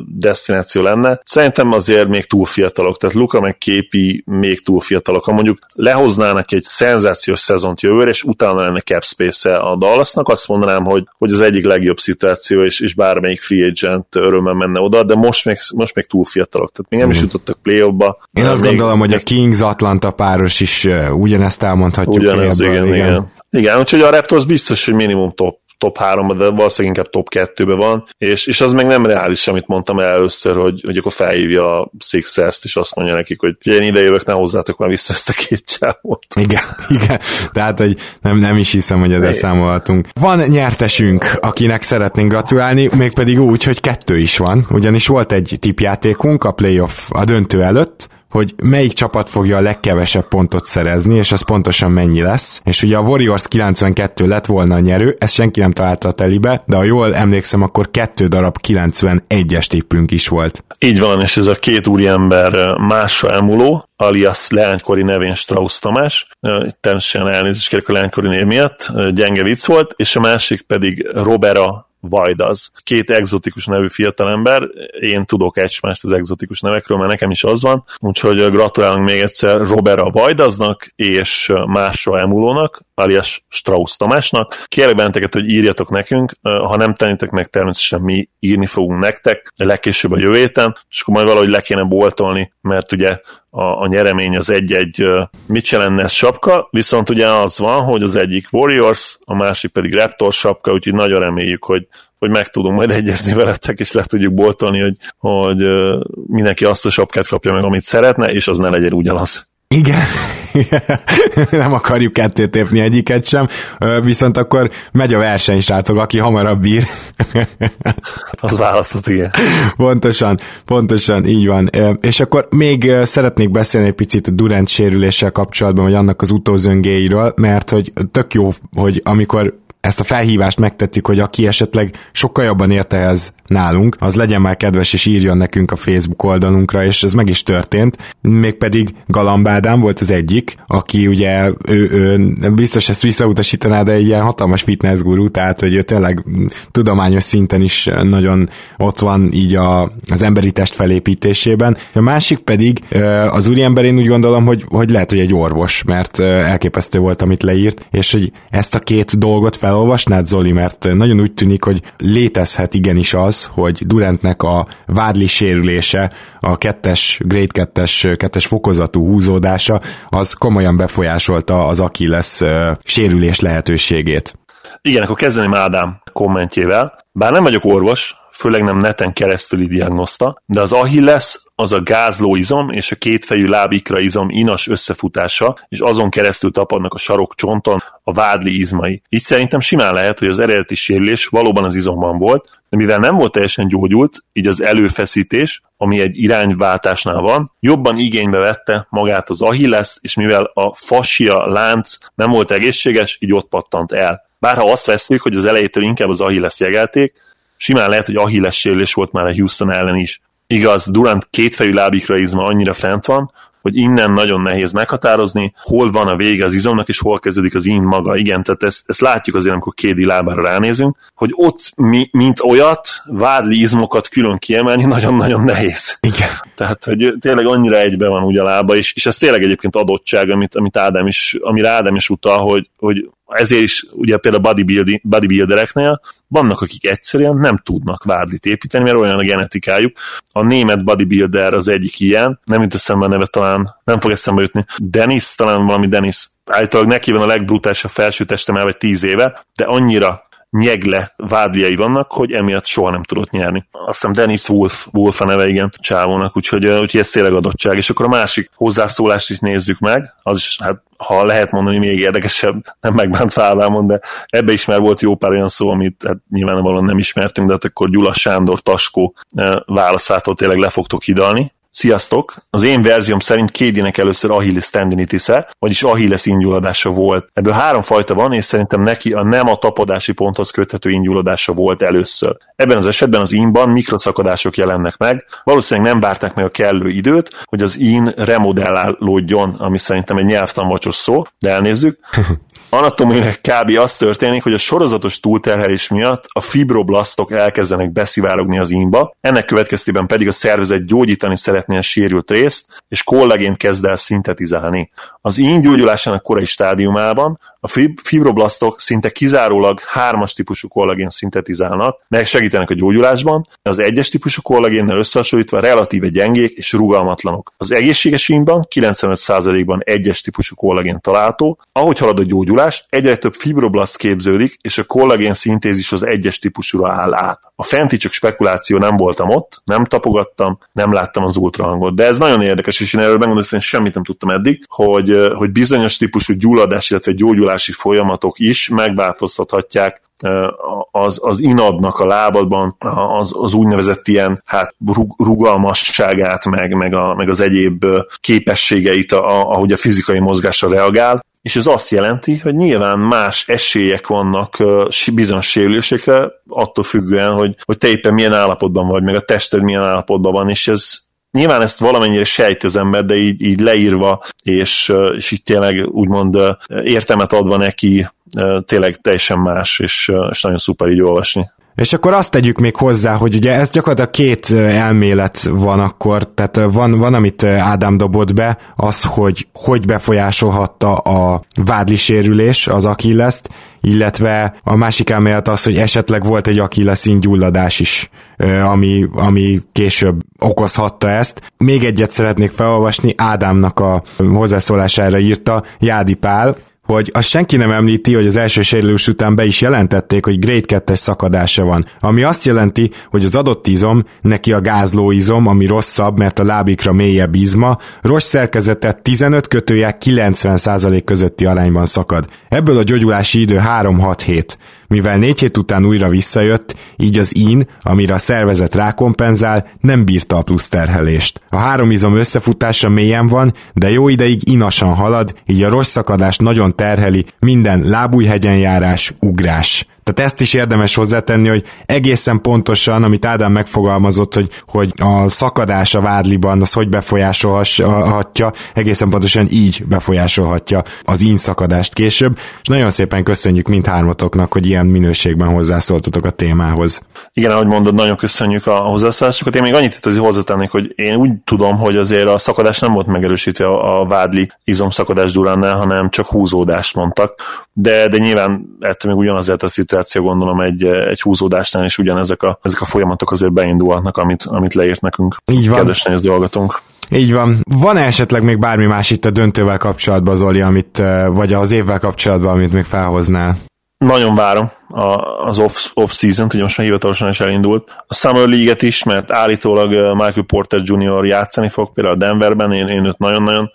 destináció lenne. Szerintem azért még túl fiatalok, tehát Luka meg Képi még túl fiatalok. Ha mondjuk lehoznának egy szenzációs szezont jövőre, és utána lenne cap space a Dallasnak, azt mondanám, hogy, hogy az egyik legjobb szituáció, és, és bármelyik free agent örömmel menne oda, de most még, most még túl fiatalok, tehát még nem mm. is mhm. jutottak play ba Én azt még, gondolom, hogy a Kings-Atlanta páros is ugyanezt elmondhatjuk. Ugyanez, igen, igen. igen. Igen, úgyhogy a Raptors biztos, hogy minimum top top 3 de valószínűleg inkább top 2 van, és, és az meg nem reális, amit mondtam el először, hogy, hogy akkor felhívja a Sixers-t, és azt mondja nekik, hogy én ide jövök, ne hozzátok már vissza ezt a két csávot. Igen, igen. Tehát, hogy nem, nem is hiszem, hogy ezzel számolhatunk. Van nyertesünk, akinek szeretnénk gratulálni, mégpedig úgy, hogy kettő is van, ugyanis volt egy tipjátékunk a playoff a döntő előtt, hogy melyik csapat fogja a legkevesebb pontot szerezni, és az pontosan mennyi lesz. És ugye a Warriors 92 lett volna a nyerő, ezt senki nem találta a telibe, de ha jól emlékszem, akkor kettő darab 91-es tippünk is volt. Így van, és ez a két úriember másra emuló, alias leánykori nevén Strauss Tamás. Természetesen elnézést kérek a leánykori név miatt, gyenge vicc volt, és a másik pedig Robera Vajdaz. Két exotikus nevű fiatalember, én tudok egymást az exotikus nevekről, mert nekem is az van, úgyhogy gratulálunk még egyszer Robera Vajdaznak és Másra Emulónak, alias Strauss Tamásnak. Kérlek benneteket, hogy írjatok nekünk, ha nem tennétek meg, természetesen mi írni fogunk nektek, legkésőbb a jövő héten, és akkor majd valahogy le kéne boltolni, mert ugye a, a nyeremény az egy-egy ez sapka, viszont ugye az van, hogy az egyik Warriors, a másik pedig Raptors sapka, úgyhogy nagyon reméljük, hogy hogy meg tudunk majd egyezni veletek, és le tudjuk boltolni, hogy, hogy mindenki azt a sapkát kapja meg, amit szeretne, és az ne legyen ugyanaz. Igen, nem akarjuk ketté tépni egyiket sem, viszont akkor megy a verseny, srácok, aki hamarabb bír. Az választott, igen. Pontosan, pontosan, így van. És akkor még szeretnék beszélni egy picit a Durant sérüléssel kapcsolatban, vagy annak az utózöngéiről, mert hogy tök jó, hogy amikor ezt a felhívást megtettük, hogy aki esetleg sokkal jobban érte ez nálunk, az legyen már kedves és írjon nekünk a Facebook oldalunkra, és ez meg is történt. Mégpedig Galambádám volt az egyik, aki ugye ő, ő biztos ezt visszautasítaná, de egy ilyen hatalmas fitness guru, tehát hogy ő tényleg tudományos szinten is nagyon ott van így a, az emberi test felépítésében. A másik pedig az úriember én úgy gondolom, hogy, hogy lehet, hogy egy orvos, mert elképesztő volt, amit leírt, és hogy ezt a két dolgot felolvasnád, Zoli, mert nagyon úgy tűnik, hogy létezhet igenis az, hogy Durantnek a vádli sérülése, a kettes, grade kettes, kettes fokozatú húzódása, az komolyan befolyásolta az Achilles sérülés lehetőségét. Igen, akkor kezdeném Ádám kommentjével. Bár nem vagyok orvos, főleg nem neten keresztüli diagnoszta, de az Achilles az a gázló izom és a kétfejű lábikra izom inas összefutása, és azon keresztül tapadnak a sarokcsonton a vádli izmai. Így szerintem simán lehet, hogy az eredeti sérülés valóban az izomban volt, de mivel nem volt teljesen gyógyult, így az előfeszítés, ami egy irányváltásnál van, jobban igénybe vette magát az Achilles, és mivel a fascia lánc nem volt egészséges, így ott pattant el. Bárha azt veszük, hogy az elejétől inkább az Achilles jegelték, simán lehet, hogy Achilles sérülés volt már a Houston ellen is. Igaz, Durant kétfejű lábikra izma annyira fent van, hogy innen nagyon nehéz meghatározni, hol van a vége az izomnak, és hol kezdődik az in maga. Igen, tehát ezt, ezt látjuk azért, amikor Kédi lábára ránézünk, hogy ott, mi, mint olyat, vádli izmokat külön kiemelni nagyon-nagyon nehéz. Igen. Tehát, hogy tényleg annyira egybe van ugye a lába, és, és ez tényleg egyébként adottság, amit, amit Ádám is, amire Ádám is utal, hogy, hogy ezért is ugye például a bodybuildereknél vannak, akik egyszerűen nem tudnak vádlit építeni, mert olyan a genetikájuk. A német bodybuilder az egyik ilyen, nem jut eszembe a neve talán, nem fog eszembe jutni. Dennis, talán valami Dennis. Állítólag neki van a legbrutálisabb felső testem el, vagy tíz éve, de annyira nyegle vádliai vannak, hogy emiatt soha nem tudott nyerni. Azt hiszem Dennis Wolf, Wolf a neve, igen, csávónak, úgyhogy, úgyhogy ez tényleg adottság. És akkor a másik hozzászólást is nézzük meg, az is, hát ha lehet mondani, még érdekesebb, nem megbánt Ádámon, de ebbe is már volt jó pár olyan szó, amit hát nyilvánvalóan nem ismertünk, de hát akkor Gyula Sándor Taskó válaszától tényleg le fogtok hidalni. Sziasztok! Az én verzióm szerint Kédinek először Achilles tendinitis-e, vagyis Achilles ingyulladása volt. Ebből három fajta van, és szerintem neki a nem a tapadási ponthoz köthető ingyulladása volt először. Ebben az esetben az inban mikroszakadások jelennek meg, valószínűleg nem várták meg a kellő időt, hogy az in remodellálódjon, ami szerintem egy nyelvtanvacsos szó, de elnézzük. Anatomiailag kb. az történik, hogy a sorozatos túlterhelés miatt a fibroblasztok elkezdenek beszivárogni az inba, ennek következtében pedig a szervezet gyógyítani szeretné a sérült részt, és kollagént kezd el szintetizálni. Az ín gyógyulásának korai stádiumában a fibroblasztok szinte kizárólag hármas típusú kollagén szintetizálnak, meg segítenek a gyógyulásban, de az egyes típusú kollagénnel összehasonlítva relatíve gyengék és rugalmatlanok. Az egészséges ínban 95%-ban egyes típusú kollagén található, ahogy halad a gyógyulás, egyre több fibroblaszt képződik, és a kollagén szintézis az egyes típusúra áll át. A fenti csak spekuláció nem voltam ott, nem tapogattam, nem láttam az ultrahangot, de ez nagyon érdekes, és én erről megmondom, hogy semmit nem tudtam eddig, hogy, hogy bizonyos típusú gyulladás, illetve gyógyulás gyógyulási folyamatok is megváltoztathatják az, az inadnak a lábadban az, az úgynevezett ilyen hát rugalmasságát, meg, meg, a, meg az egyéb képességeit, a, ahogy a fizikai mozgásra reagál, és ez azt jelenti, hogy nyilván más esélyek vannak bizonyos sérülésekre, attól függően, hogy, hogy te éppen milyen állapotban vagy, meg a tested milyen állapotban van, és ez, Nyilván ezt valamennyire sejti az ember, de így, így leírva, és, és így tényleg úgymond értelmet adva neki, tényleg teljesen más, és, és nagyon szuper így olvasni. És akkor azt tegyük még hozzá, hogy ugye ez gyakorlatilag két elmélet van akkor, tehát van, van amit Ádám dobott be, az, hogy hogy befolyásolhatta a vádli sérülés az achilles illetve a másik elmélet az, hogy esetleg volt egy Achilles gyulladás is, ami, ami később okozhatta ezt. Még egyet szeretnék felolvasni, Ádámnak a hozzászólására írta Jádi Pál, hogy azt senki nem említi, hogy az első sérülés után be is jelentették, hogy grade 2-es szakadása van, ami azt jelenti, hogy az adott izom, neki a gázlóizom, ami rosszabb, mert a lábikra mélyebb izma, rossz szerkezetet 15 kötője 90% közötti arányban szakad. Ebből a gyógyulási idő 3-6 hét. Mivel négy hét után újra visszajött, így az in, amire a szervezet rákompenzál, nem bírta a plusz terhelést. A három izom összefutása mélyen van, de jó ideig inasan halad, így a rossz szakadást nagyon terheli minden lábújhegyen járás, ugrás. Tehát ezt is érdemes hozzátenni, hogy egészen pontosan, amit Ádám megfogalmazott, hogy, hogy a szakadás a vádliban az hogy befolyásolhatja, egészen pontosan így befolyásolhatja az szakadást később, és nagyon szépen köszönjük mindhármatoknak, hogy ilyen minőségben hozzászóltatok a témához. Igen, ahogy mondod, nagyon köszönjük a hozzászólásokat. Én még annyit itt azért hozzátennék, hogy én úgy tudom, hogy azért a szakadás nem volt megerősítve a vádli izomszakadás duránnál, hanem csak húzódást mondtak, de, de nyilván ettől még ugyanazért szituáció kommunikáció gondolom egy, egy húzódásnál is ugyanezek a, ezek a folyamatok azért beindulhatnak, amit, amit leírt nekünk. Így van. Kedves dolgatunk. Így van. van -e esetleg még bármi más itt a döntővel kapcsolatban, Zoli, amit, vagy az évvel kapcsolatban, amit még felhoznál? Nagyon várom a, az off, off-season, ugye most már hivatalosan is elindult. A Summer League-et is, mert állítólag Michael Porter Jr. játszani fog például a Denverben, én, én őt nagyon-nagyon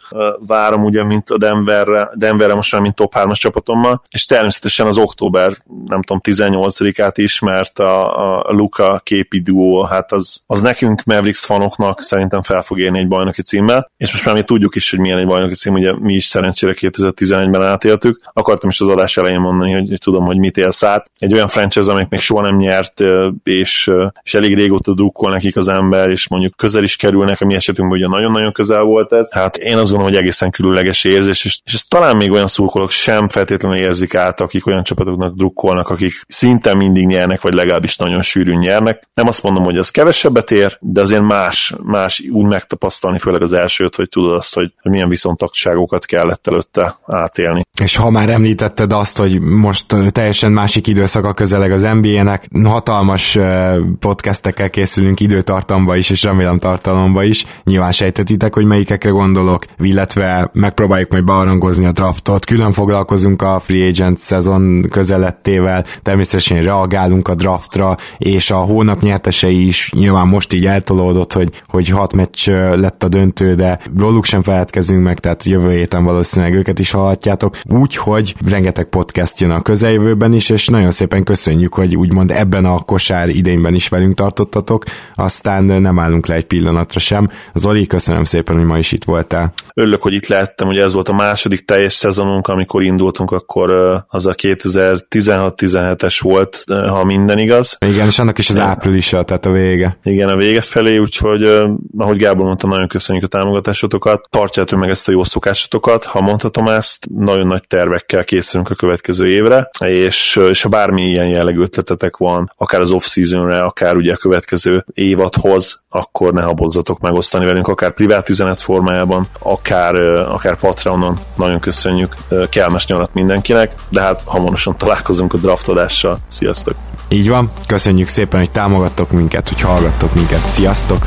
várom, ugye, mint a Denverre, Denverre most már, mint top 3-as csapatommal, és természetesen az október, nem tudom, 18-át is, mert a, a Luka képi duó, hát az, az nekünk Mavericks fanoknak szerintem fel fog érni egy bajnoki címmel, és most már mi tudjuk is, hogy milyen egy bajnoki cím, ugye mi is szerencsére 2011-ben átéltük. Akartam is az adás elején mondani, hogy, hogy tudom, hogy mit élsz át, egy olyan franchise, amelyik még soha nem nyert, és, és elég régóta drukkol nekik az ember, és mondjuk közel is kerülnek, a mi esetünkben ugye nagyon-nagyon közel volt ez. Hát én azt gondolom, hogy egészen különleges érzés, és, és ezt talán még olyan szurkolók sem feltétlenül érzik át, akik olyan csapatoknak drukkolnak, akik szinte mindig nyernek, vagy legalábbis nagyon sűrűn nyernek. Nem azt mondom, hogy az kevesebbet ér, de azért más, más úgy megtapasztalni, főleg az elsőt, hogy tudod azt, hogy milyen viszontagságokat kellett előtte átélni. És ha már említetted azt, hogy most teljesen másik időszaka közeleg az NBA-nek, hatalmas podcastekkel készülünk időtartamba is, és remélem tartalomba is. Nyilván sejtetitek, hogy melyikekre gondolok, illetve megpróbáljuk majd bearangozni a draftot. Külön foglalkozunk a free agent szezon közelettével, természetesen reagálunk a draftra, és a hónap nyertesei is nyilván most így eltolódott, hogy, hogy hat meccs lett a döntő, de róluk sem feledkezünk meg, tehát jövő héten valószínűleg őket is hallhatjátok. Úgyhogy rengeteg podcast jön a közeljövőben is, és nagyon szépen köszönjük, hogy úgymond ebben a kosár idényben is velünk tartottatok, aztán nem állunk le egy pillanatra sem. Zoli, köszönöm szépen, hogy ma is itt voltál. Örülök, hogy itt lehettem, hogy ez volt a második teljes szezonunk, amikor indultunk, akkor az a 2016-17-es volt, ha minden igaz. Igen, és annak is az áprilisa, tehát a vége. Igen, a vége felé, úgyhogy ahogy Gábor mondta, nagyon köszönjük a támogatásotokat, tartjátok meg ezt a jó szokásotokat, ha mondhatom ezt, nagyon nagy tervekkel készülünk a következő évre, és, és ha bármi ilyen jellegű ötletetek van, akár az off-seasonre, akár ugye a következő évadhoz, akkor ne habozzatok megosztani velünk, akár privát üzenet formájában, akár, akár Patreonon. Nagyon köszönjük, kellemes nyarat mindenkinek, de hát hamarosan találkozunk a draftodással. Sziasztok! Így van, köszönjük szépen, hogy támogattok minket, hogy hallgattok minket. Sziasztok!